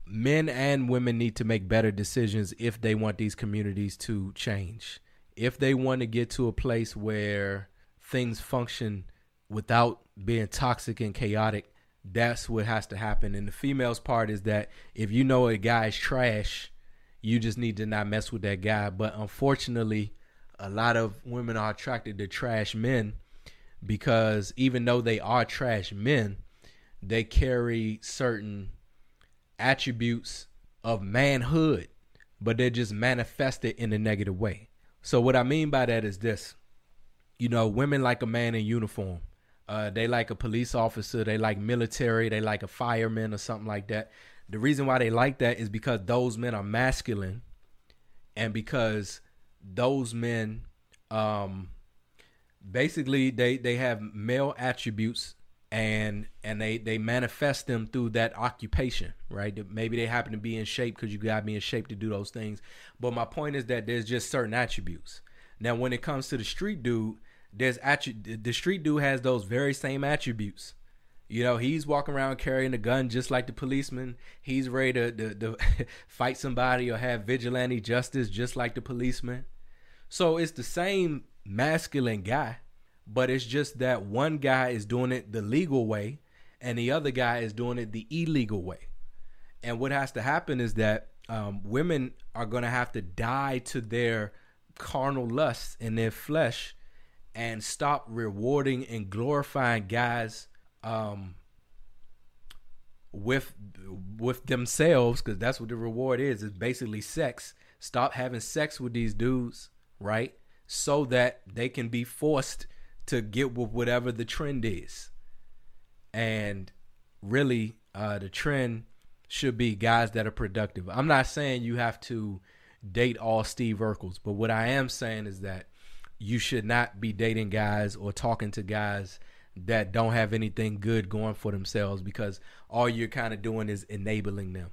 men and women need to make better decisions if they want these communities to change. If they want to get to a place where things function without being toxic and chaotic, that's what has to happen. And the females part is that if you know a guy's trash, you just need to not mess with that guy. But unfortunately, a lot of women are attracted to trash men because even though they are trash men, they carry certain attributes of manhood, but they're just manifested in a negative way. So what I mean by that is this. You know, women like a man in uniform. Uh, they like a police officer, they like military, they like a fireman or something like that. The reason why they like that is because those men are masculine and because those men um basically they they have male attributes and and they they manifest them through that occupation right? Maybe they happen to be in shape because you got me in shape to do those things. But my point is that there's just certain attributes. Now when it comes to the street dude there's attri- the street dude has those very same attributes you know, he's walking around carrying a gun just like the policeman. He's ready to, to, to <laughs> fight somebody or have vigilante justice just like the policeman. So it's the same masculine guy, but it's just that one guy is doing it the legal way and the other guy is doing it the illegal way. And what has to happen is that um, women are going to have to die to their carnal lusts in their flesh and stop rewarding and glorifying guys um, with with themselves because that's what the reward is. It's basically sex. Stop having sex with these dudes, right? So that they can be forced to get with whatever the trend is. And really, uh, the trend should be guys that are productive. I'm not saying you have to date all Steve Urkels, but what I am saying is that you should not be dating guys or talking to guys that don't have anything good going for themselves because all you're kind of doing is enabling them.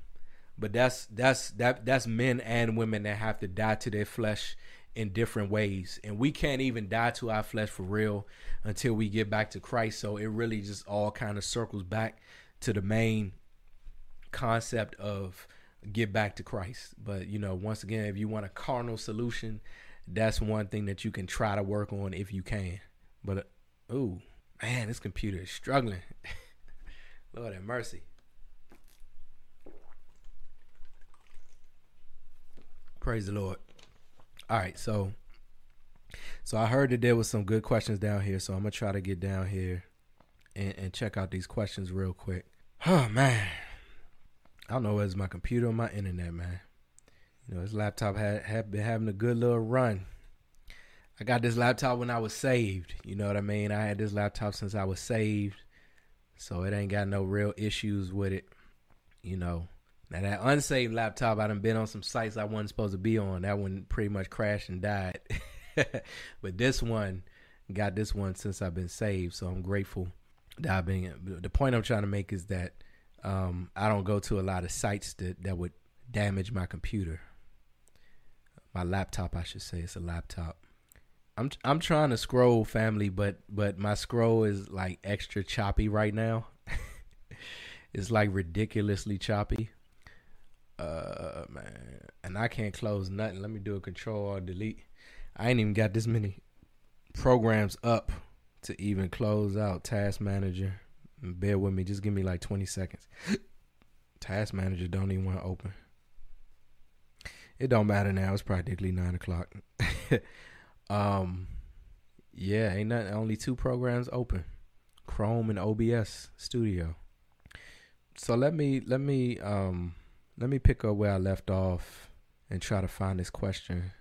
But that's that's that that's men and women that have to die to their flesh in different ways. And we can't even die to our flesh for real until we get back to Christ. So it really just all kind of circles back to the main concept of get back to Christ. But you know, once again, if you want a carnal solution, that's one thing that you can try to work on if you can. But uh, ooh, man, this computer is struggling. <laughs> Lord have mercy. Praise the Lord. All right, so so I heard that there was some good questions down here, so I'm gonna try to get down here and, and check out these questions real quick. Oh man, I don't know whether it's my computer or my internet, man. You know, this laptop had, had been having a good little run. I got this laptop when I was saved. You know what I mean? I had this laptop since I was saved. So it ain't got no real issues with it. You know. Now that unsaved laptop, I done been on some sites I wasn't supposed to be on. That one pretty much crashed and died. <laughs> but this one got this one since I've been saved. So I'm grateful that I've been the point I'm trying to make is that um, I don't go to a lot of sites that, that would damage my computer. My laptop, I should say. It's a laptop. I'm I'm trying to scroll family, but but my scroll is like extra choppy right now. <laughs> it's like ridiculously choppy. Uh man, and I can't close nothing. Let me do a control or delete. I ain't even got this many programs up to even close out Task Manager. Bear with me, just give me like 20 seconds. <gasps> Task Manager don't even want to open. It don't matter now. It's practically nine o'clock. <laughs> Um, yeah, ain't nothing. Only two programs open: Chrome and OBS Studio. So let me let me um let me pick up where I left off and try to find this question.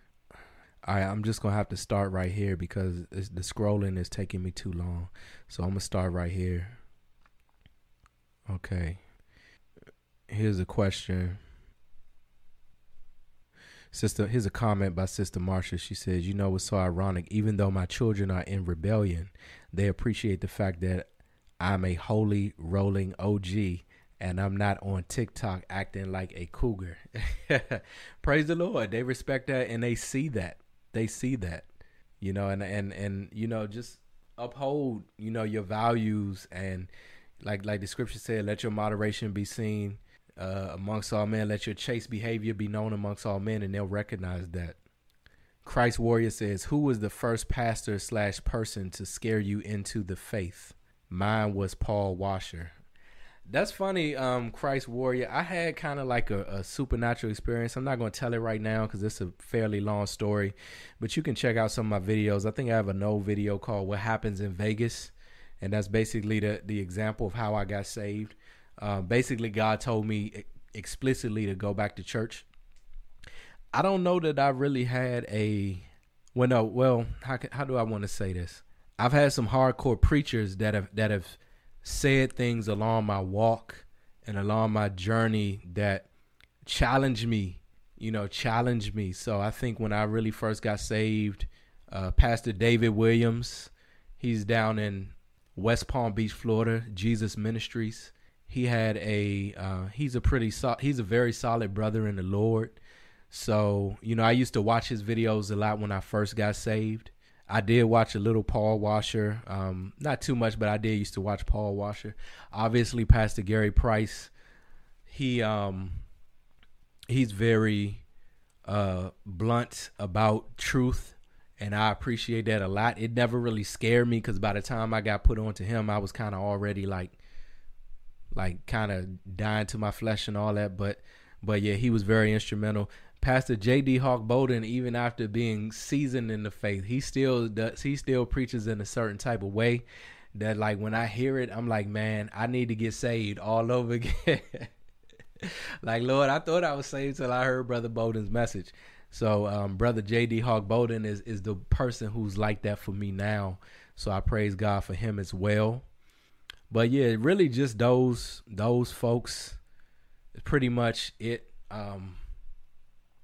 Right, I'm just gonna have to start right here because the scrolling is taking me too long. So I'm gonna start right here. Okay. Here's a question. Sister, here's a comment by Sister Marsha. She says, "You know what's so ironic? Even though my children are in rebellion, they appreciate the fact that I'm a holy rolling OG." And I'm not on TikTok acting like a cougar. <laughs> Praise the Lord. They respect that and they see that. They see that. You know, and and and you know, just uphold, you know, your values and like like the scripture said, let your moderation be seen uh, amongst all men. Let your chaste behavior be known amongst all men, and they'll recognize that. Christ Warrior says, Who was the first pastor slash person to scare you into the faith? Mine was Paul Washer. That's funny, um, Christ Warrior. I had kind of like a, a, supernatural experience. I'm not going to tell it right now because it's a fairly long story, but you can check out some of my videos. I think I have a no video called "What Happens in Vegas," and that's basically the the example of how I got saved. Uh, basically, God told me explicitly to go back to church. I don't know that I really had a well, no, well, how how do I want to say this? I've had some hardcore preachers that have that have said things along my walk and along my journey that challenged me, you know, challenged me. So I think when I really first got saved, uh, Pastor David Williams, he's down in West Palm Beach, Florida, Jesus Ministries he had a uh, he's a pretty so- he's a very solid brother in the Lord. So you know, I used to watch his videos a lot when I first got saved. I did watch a little Paul Washer, um, not too much, but I did used to watch Paul Washer. Obviously, Pastor Gary Price, he um, he's very uh, blunt about truth, and I appreciate that a lot. It never really scared me because by the time I got put onto him, I was kind of already like like kind of dying to my flesh and all that. But but yeah, he was very instrumental. Pastor J.D. Hawk Bowden, even after being seasoned in the faith, he still does. He still preaches in a certain type of way that, like, when I hear it, I'm like, man, I need to get saved all <laughs> over again. like, Lord, I thought I was saved till I heard Brother Bowden's message. So, um, Brother J.D. Hawk Bowden is is the person who's like that for me now. So I praise God for him as well. But yeah, really just those those folks is pretty much it. Um,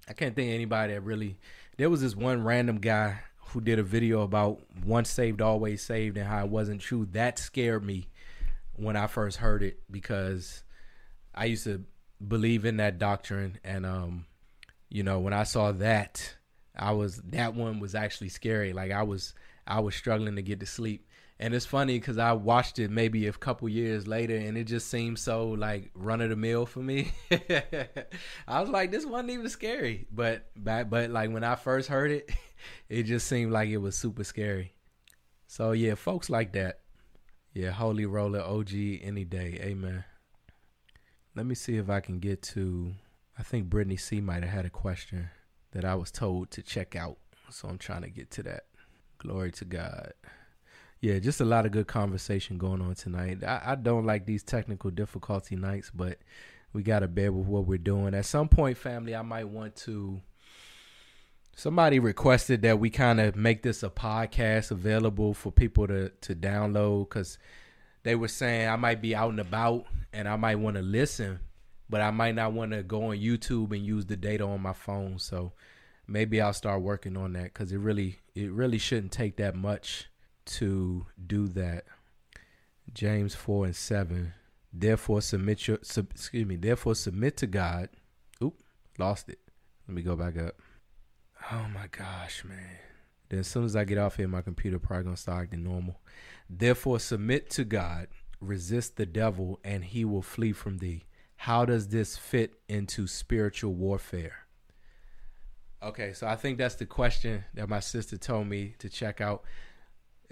I can't think anybody that really. There was this one random guy who did a video about once saved, always saved, and how it wasn't true. That scared me when I first heard it because I used to believe in that doctrine, and um, you know, when I saw that, I was that one was actually scary. Like I was, I was struggling to get to sleep and it's funny because I watched it maybe a couple years later, and it just seemed so like run of the mill for me. <laughs> I was like, this wasn't even scary, but but but like when I first heard it, <laughs> it just seemed like it was super scary. So yeah, folks like that. Yeah, holy roller OG any day, amen. Let me see if I can get to. I think Brittany C might have had a question that I was told to check out, so I'm trying to get to that. Glory to God. Yeah, just a lot of good conversation going on tonight. I, I don't like these technical difficulty nights, but we got to bear with what we're doing. At some point, family, I might want to. Somebody requested that we kind of make this a podcast available for people to to download because they were saying I might be out and about and I might want to listen, but I might not want to go on YouTube and use the data on my phone. So maybe I'll start working on that because it really it really shouldn't take that much to do that. James 4 and 7. Therefore submit your sub, excuse me, therefore submit to God. Oop, lost it. Let me go back up. Oh my gosh, man. Then as soon as I get off here, my computer probably gonna start acting normal. Therefore submit to God, resist the devil, and he will flee from thee. How does this fit into spiritual warfare? Okay, so I think that's the question that my sister told me to check out.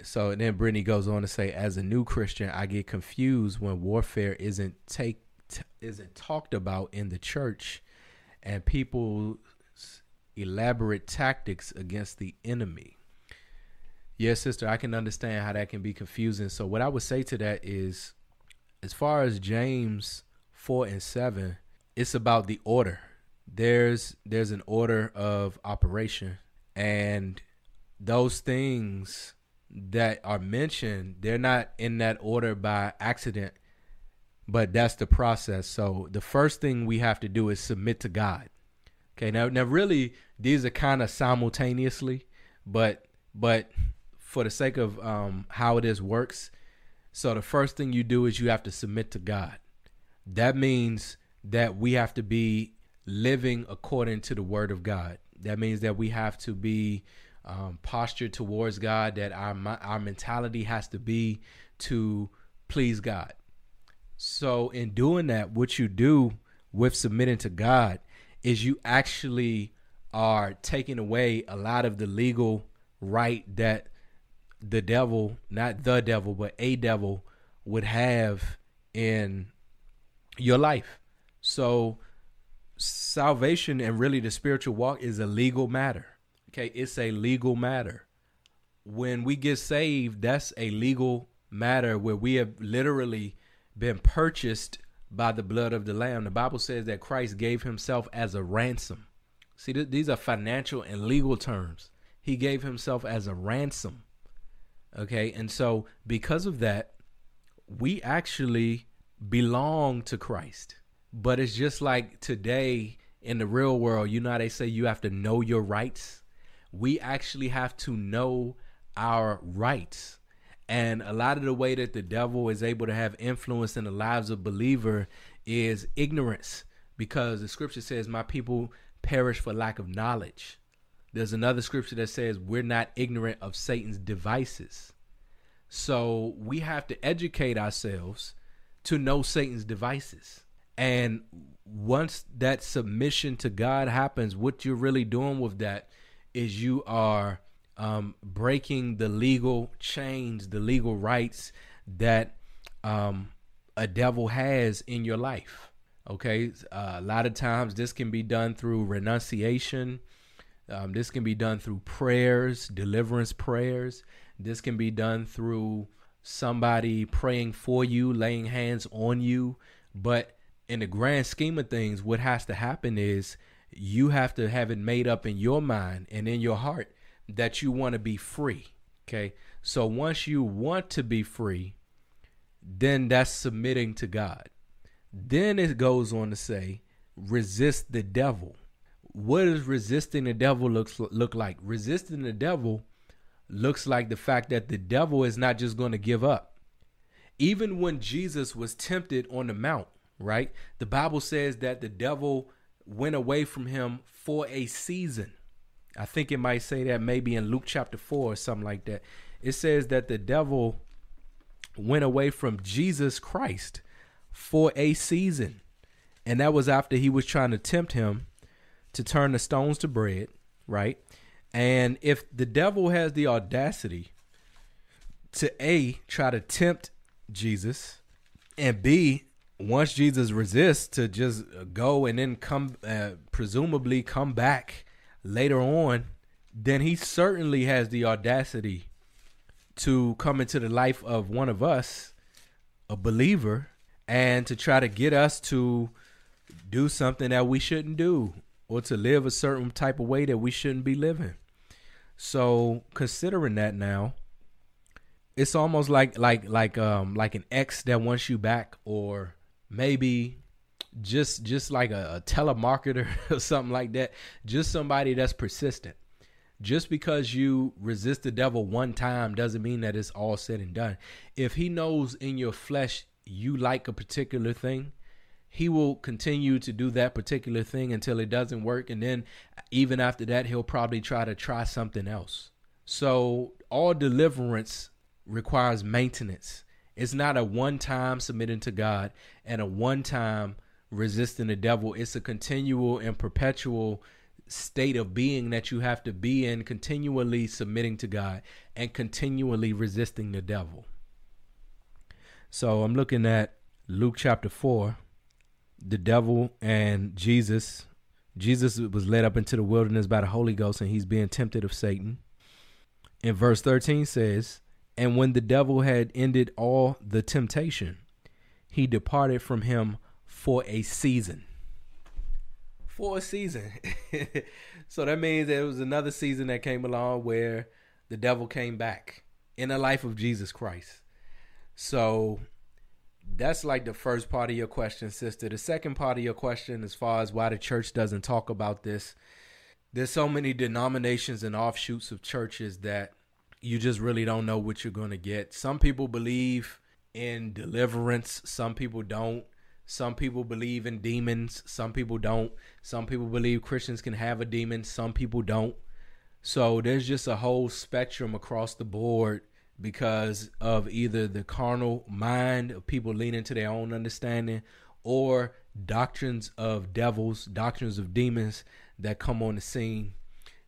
So then Brittany goes on to say, as a new Christian, I get confused when warfare isn't take t- isn't talked about in the church, and people's elaborate tactics against the enemy. Yes, sister, I can understand how that can be confusing. So what I would say to that is, as far as James four and seven, it's about the order. There's there's an order of operation, and those things that are mentioned, they're not in that order by accident, but that's the process. So the first thing we have to do is submit to God. Okay, now now really these are kind of simultaneously, but but for the sake of um, how it is works, so the first thing you do is you have to submit to God. That means that we have to be living according to the word of God. That means that we have to be um, posture towards God, that our our mentality has to be to please God. So in doing that, what you do with submitting to God is you actually are taking away a lot of the legal right that the devil, not the devil, but a devil would have in your life. So salvation and really the spiritual walk is a legal matter. Okay, it's a legal matter. When we get saved, that's a legal matter where we have literally been purchased by the blood of the lamb. The Bible says that Christ gave himself as a ransom. See, th- these are financial and legal terms. He gave himself as a ransom. Okay, and so because of that, we actually belong to Christ. But it's just like today in the real world, you know how they say you have to know your rights? We actually have to know our rights. And a lot of the way that the devil is able to have influence in the lives of believer is ignorance because the scripture says my people perish for lack of knowledge. There's another scripture that says we're not ignorant of Satan's devices. So we have to educate ourselves to know Satan's devices. And once that submission to God happens, what you're really doing with that is you are um, breaking the legal chains, the legal rights that um, a devil has in your life. Okay, uh, a lot of times this can be done through renunciation. Um, this can be done through prayers, deliverance prayers. This can be done through somebody praying for you, laying hands on you. But in the grand scheme of things, what has to happen is you have to have it made up in your mind and in your heart that you want to be free. Okay. So once you want to be free, then that's submitting to God. Then it goes on to say, resist the devil. What does resisting the devil looks look like? Resisting the devil looks like the fact that the devil is not just going to give up. Even when Jesus was tempted on the mount, right? The Bible says that the devil went away from him for a season. I think it might say that maybe in Luke chapter 4 or something like that. It says that the devil went away from Jesus Christ for a season. And that was after he was trying to tempt him to turn the stones to bread, right? And if the devil has the audacity to A, try to tempt Jesus, and B, once Jesus resists, to just go and then come, uh, presumably come back later on, then he certainly has the audacity to come into the life of one of us, a believer, and to try to get us to do something that we shouldn't do or to live a certain type of way that we shouldn't be living. So considering that now, it's almost like like like um like an ex that wants you back or maybe just just like a, a telemarketer <laughs> or something like that. Just somebody that's persistent just because you resist the devil one time doesn't mean that it's all said and done. If he knows in your flesh you like a particular thing, he will continue to do that particular thing until it doesn't work. And then even after that, he'll probably try to try something else. So all deliverance requires maintenance. It's not a one time submitting to God and a one time resisting the devil. It's a continual and perpetual state of being that you have to be in, continually submitting to God and continually resisting the devil. So I'm looking at Luke chapter 4, the devil and Jesus. Jesus was led up into the wilderness by the Holy Ghost and he's being tempted of Satan. In verse 13 says, And when the devil had ended all the temptation, he departed from him for a season for a season. <laughs> so that means there was another season that came along where the devil came back in the life of Jesus Christ. So that's like the first part of your question, sister. The second part of your question, as far as why the church doesn't talk about this, there's so many denominations and offshoots of churches that you just really don't know what you're going to get. Some people believe in deliverance, some people don't. Some people believe in demons, some people don't. Some people believe Christians can have a demon, some people don't. So there's just a whole spectrum across the board because of either the carnal mind of people leaning to their own understanding or doctrines of devils, doctrines of demons that come on the scene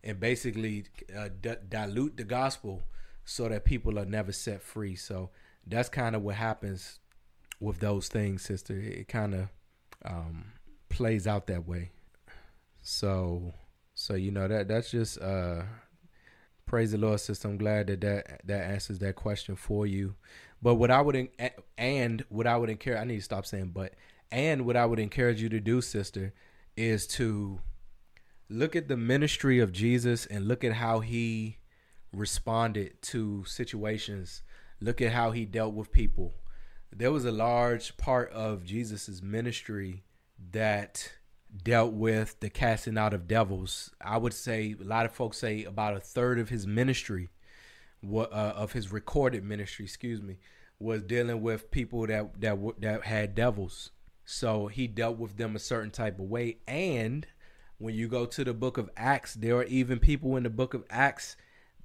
and basically uh, d- dilute the gospel so that people are never set free. So that's kind of what happens with those things, sister. It kind of um, plays out that way. So, so you know that that's just uh, praise the Lord, sister. I'm glad that that that answers that question for you. But what I would and what I would encourage, I need to stop saying but, and what I would encourage you to do, sister, is to look at the ministry of Jesus and look at how he responded to situations. Look at how he dealt with people there was a large part of Jesus's ministry that dealt with the casting out of devils. I would say a lot of folks say about a third of his ministry, uh, of his recorded ministry, excuse me, was dealing with people that that that had devils. So he dealt with them a certain type of way. And when you go to the book of Acts, there are even people in the book of Acts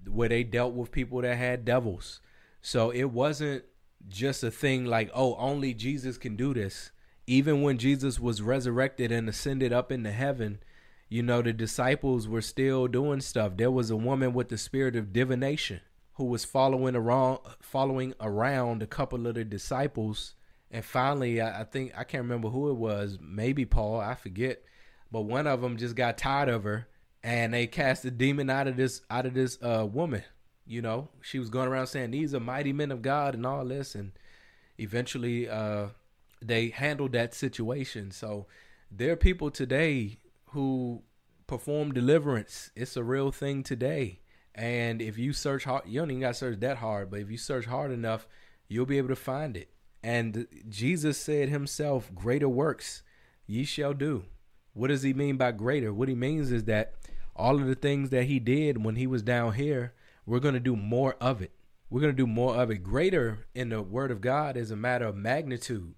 where they dealt with people that had devils. So it wasn't just a thing like, oh, only Jesus can do this. Even when Jesus was resurrected and ascended up into heaven, you know, the disciples were still doing stuff. There was a woman with the spirit of divination who was following around following around a couple of the disciples And finally, I, I think I can't remember who it was. Maybe Paul, I forget. But one of them just got tired of her, and they cast the demon out of this out of this uh, woman. You know, she was going around saying these are mighty men of God and all this, and eventually uh, they handled that situation. So there are people today who perform deliverance. It's a real thing today. And if you search hard, you don't even got to search that hard, but if you search hard enough, you'll be able to find it. And Jesus said himself, Greater works ye shall do. What does he mean by greater? What he means is that all of the things that he did when he was down here, we're going to do more of it. We're going to do more of it. Greater in the word of God is a matter of magnitude.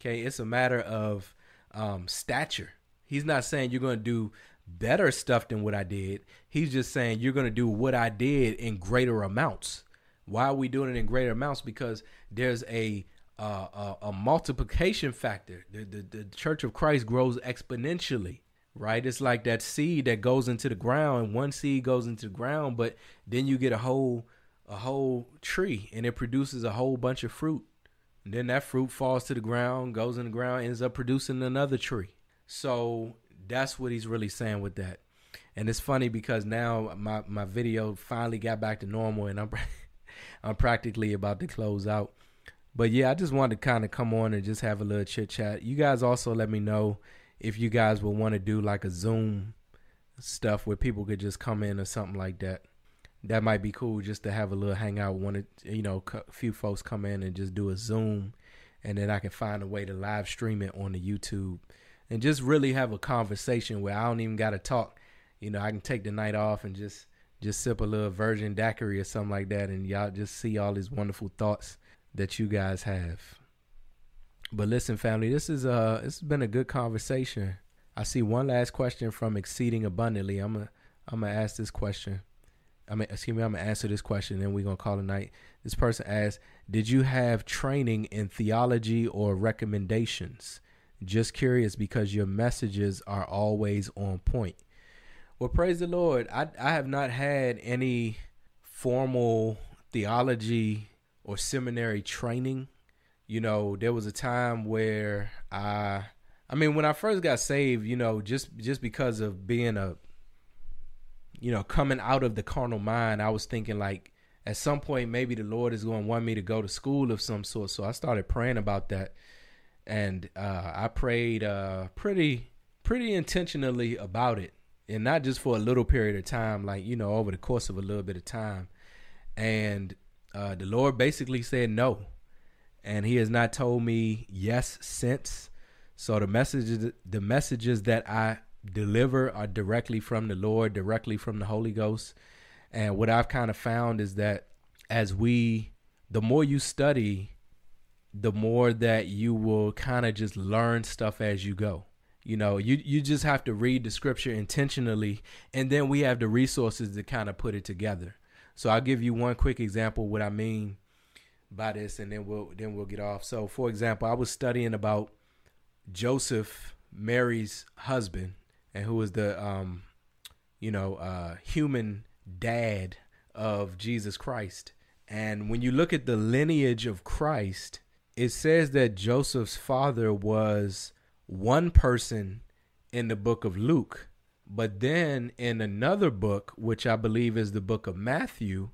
Okay. It's a matter of um, stature. He's not saying you're going to do better stuff than what I did. He's just saying you're going to do what I did in greater amounts. Why are we doing it in greater amounts? Because there's a uh, a, a, multiplication factor. The, the the Church of Christ grows exponentially, right? It's like that seed that goes into the ground, and one seed goes into the ground, but then you get a whole a whole tree, and it produces a whole bunch of fruit. And then that fruit falls to the ground, goes in the ground, ends up producing another tree. So that's what he's really saying with that. And it's funny because now my, my video finally got back to normal and I'm <laughs> I'm practically about to close out. But yeah, I just wanted to kind of come on and just have a little chit chat. You guys also let me know if you guys would want to do like a Zoom stuff where people could just come in or something like that. That might be cool just to have a little hangout. One, you know, a few folks come in and just do a Zoom, and then I can find a way to live stream it on the YouTube and just really have a conversation where I don't even got to talk. You know, I can take the night off and just just sip a little virgin daiquiri or something like that, and y'all just see all these wonderful thoughts that you guys have. But listen, family, this is uh this has been a good conversation. I see one last question from Exceeding Abundantly. I'm gonna I'm gonna ask this question. I mean, excuse me, I'm gonna answer this question, and we're gonna call it night. This person asked, "Did you have training in theology or recommendations?" Just curious because your messages are always on point. Well, praise the Lord. I I have not had any formal theology or seminary training. You know, there was a time where I I mean, when I first got saved, you know, just just because of being a you know, coming out of the carnal mind, I was thinking like at some point maybe the Lord is going to want me to go to school of some sort. So I started praying about that and uh, I prayed uh, pretty pretty intentionally about it, and not just for a little period of time, like you know over the course of a little bit of time. And uh, the Lord basically said no, and He has not told me yes since. So the messages the messages that I deliver are directly from the Lord, directly from the Holy Ghost. And what I've kind of found is that as we, the more you study the more that you will kind of just learn stuff as you go. You know, you you just have to read the scripture intentionally, and then we have the resources to kind of put it together. So I'll give you one quick example what I mean by this, and then we'll then we'll get off. So, for example, I was studying about Joseph, Mary's husband, and who was the um, you know, uh, human dad of Jesus Christ. And when you look at the lineage of Christ, it says that Joseph's father was one person in the book of Luke, but then in another book, which I believe is the book of Matthew,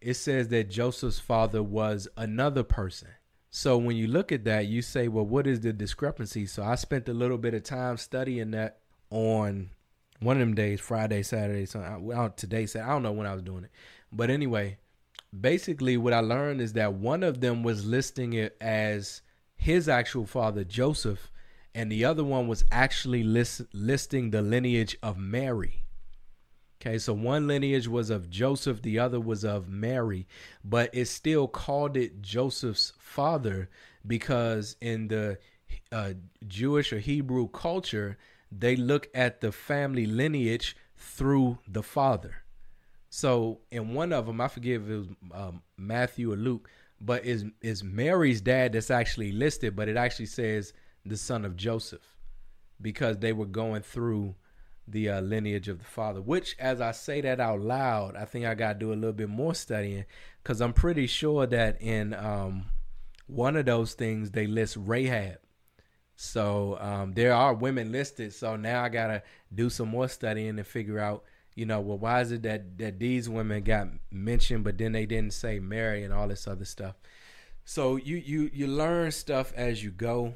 it says that Joseph's father was another person. So when you look at that, you say, well, what is the discrepancy? So I spent a little bit of time studying that on one of them days, Friday, Saturday, so I, uh, today, I don't know when I was doing it. But anyway, basically what I learned is that one of them was listing it as his actual father Joseph and the other one was actually list, listing the lineage of Mary. Okay, so one lineage was of Joseph, the other was of Mary, but it still called it Joseph's father because in the uh, Jewish or Hebrew culture, they look at the family lineage through the father. So in one of them, I forget if it was um, Matthew or Luke, but is is Mary's dad that's actually listed, but it actually says the son of Joseph because they were going through the uh, lineage of the father. Which, as I say that out loud, I think I got to do a little bit more studying because I'm pretty sure that in um, one of those things they list Rahab. So um, there are women listed. So now I gotta do some more studying and figure out, you know, well, why is it that that these women got mentioned, but then they didn't say Mary and all this other stuff. So you you you learn stuff as you go,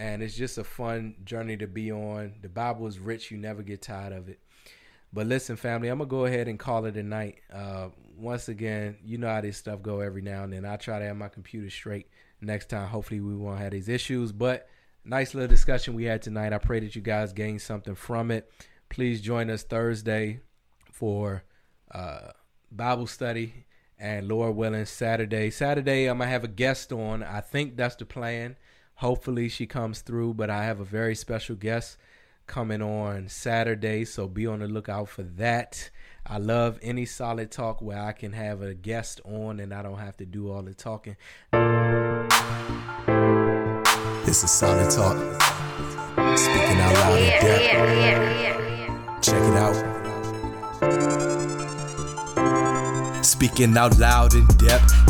and it's just a fun journey to be on. The Bible is rich; you never get tired of it. But listen, family, I'm gonna go ahead and call it a night. Uh, once again, you know how this stuff go every now and then. I try to have my computer straight next time. Hopefully, we won't have these issues. But nice little discussion we had tonight. I pray that you guys gain something from it. Please join us Thursday for uh, Bible study and Lord willing, Saturday. Saturday, I'm gonna have a guest on. I think that's the plan. Hopefully, she comes through. But I have a very special guest coming on Saturday, so be on the lookout for that. I love any solid talk where I can have a guest on and I don't have to do all the talking. This is solid talk. Speaking out loud in depth. Check it out. Speaking out loud in depth.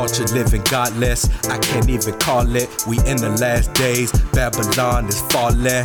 Culture living godless, I can't even call it. We in the last days, Babylon is falling.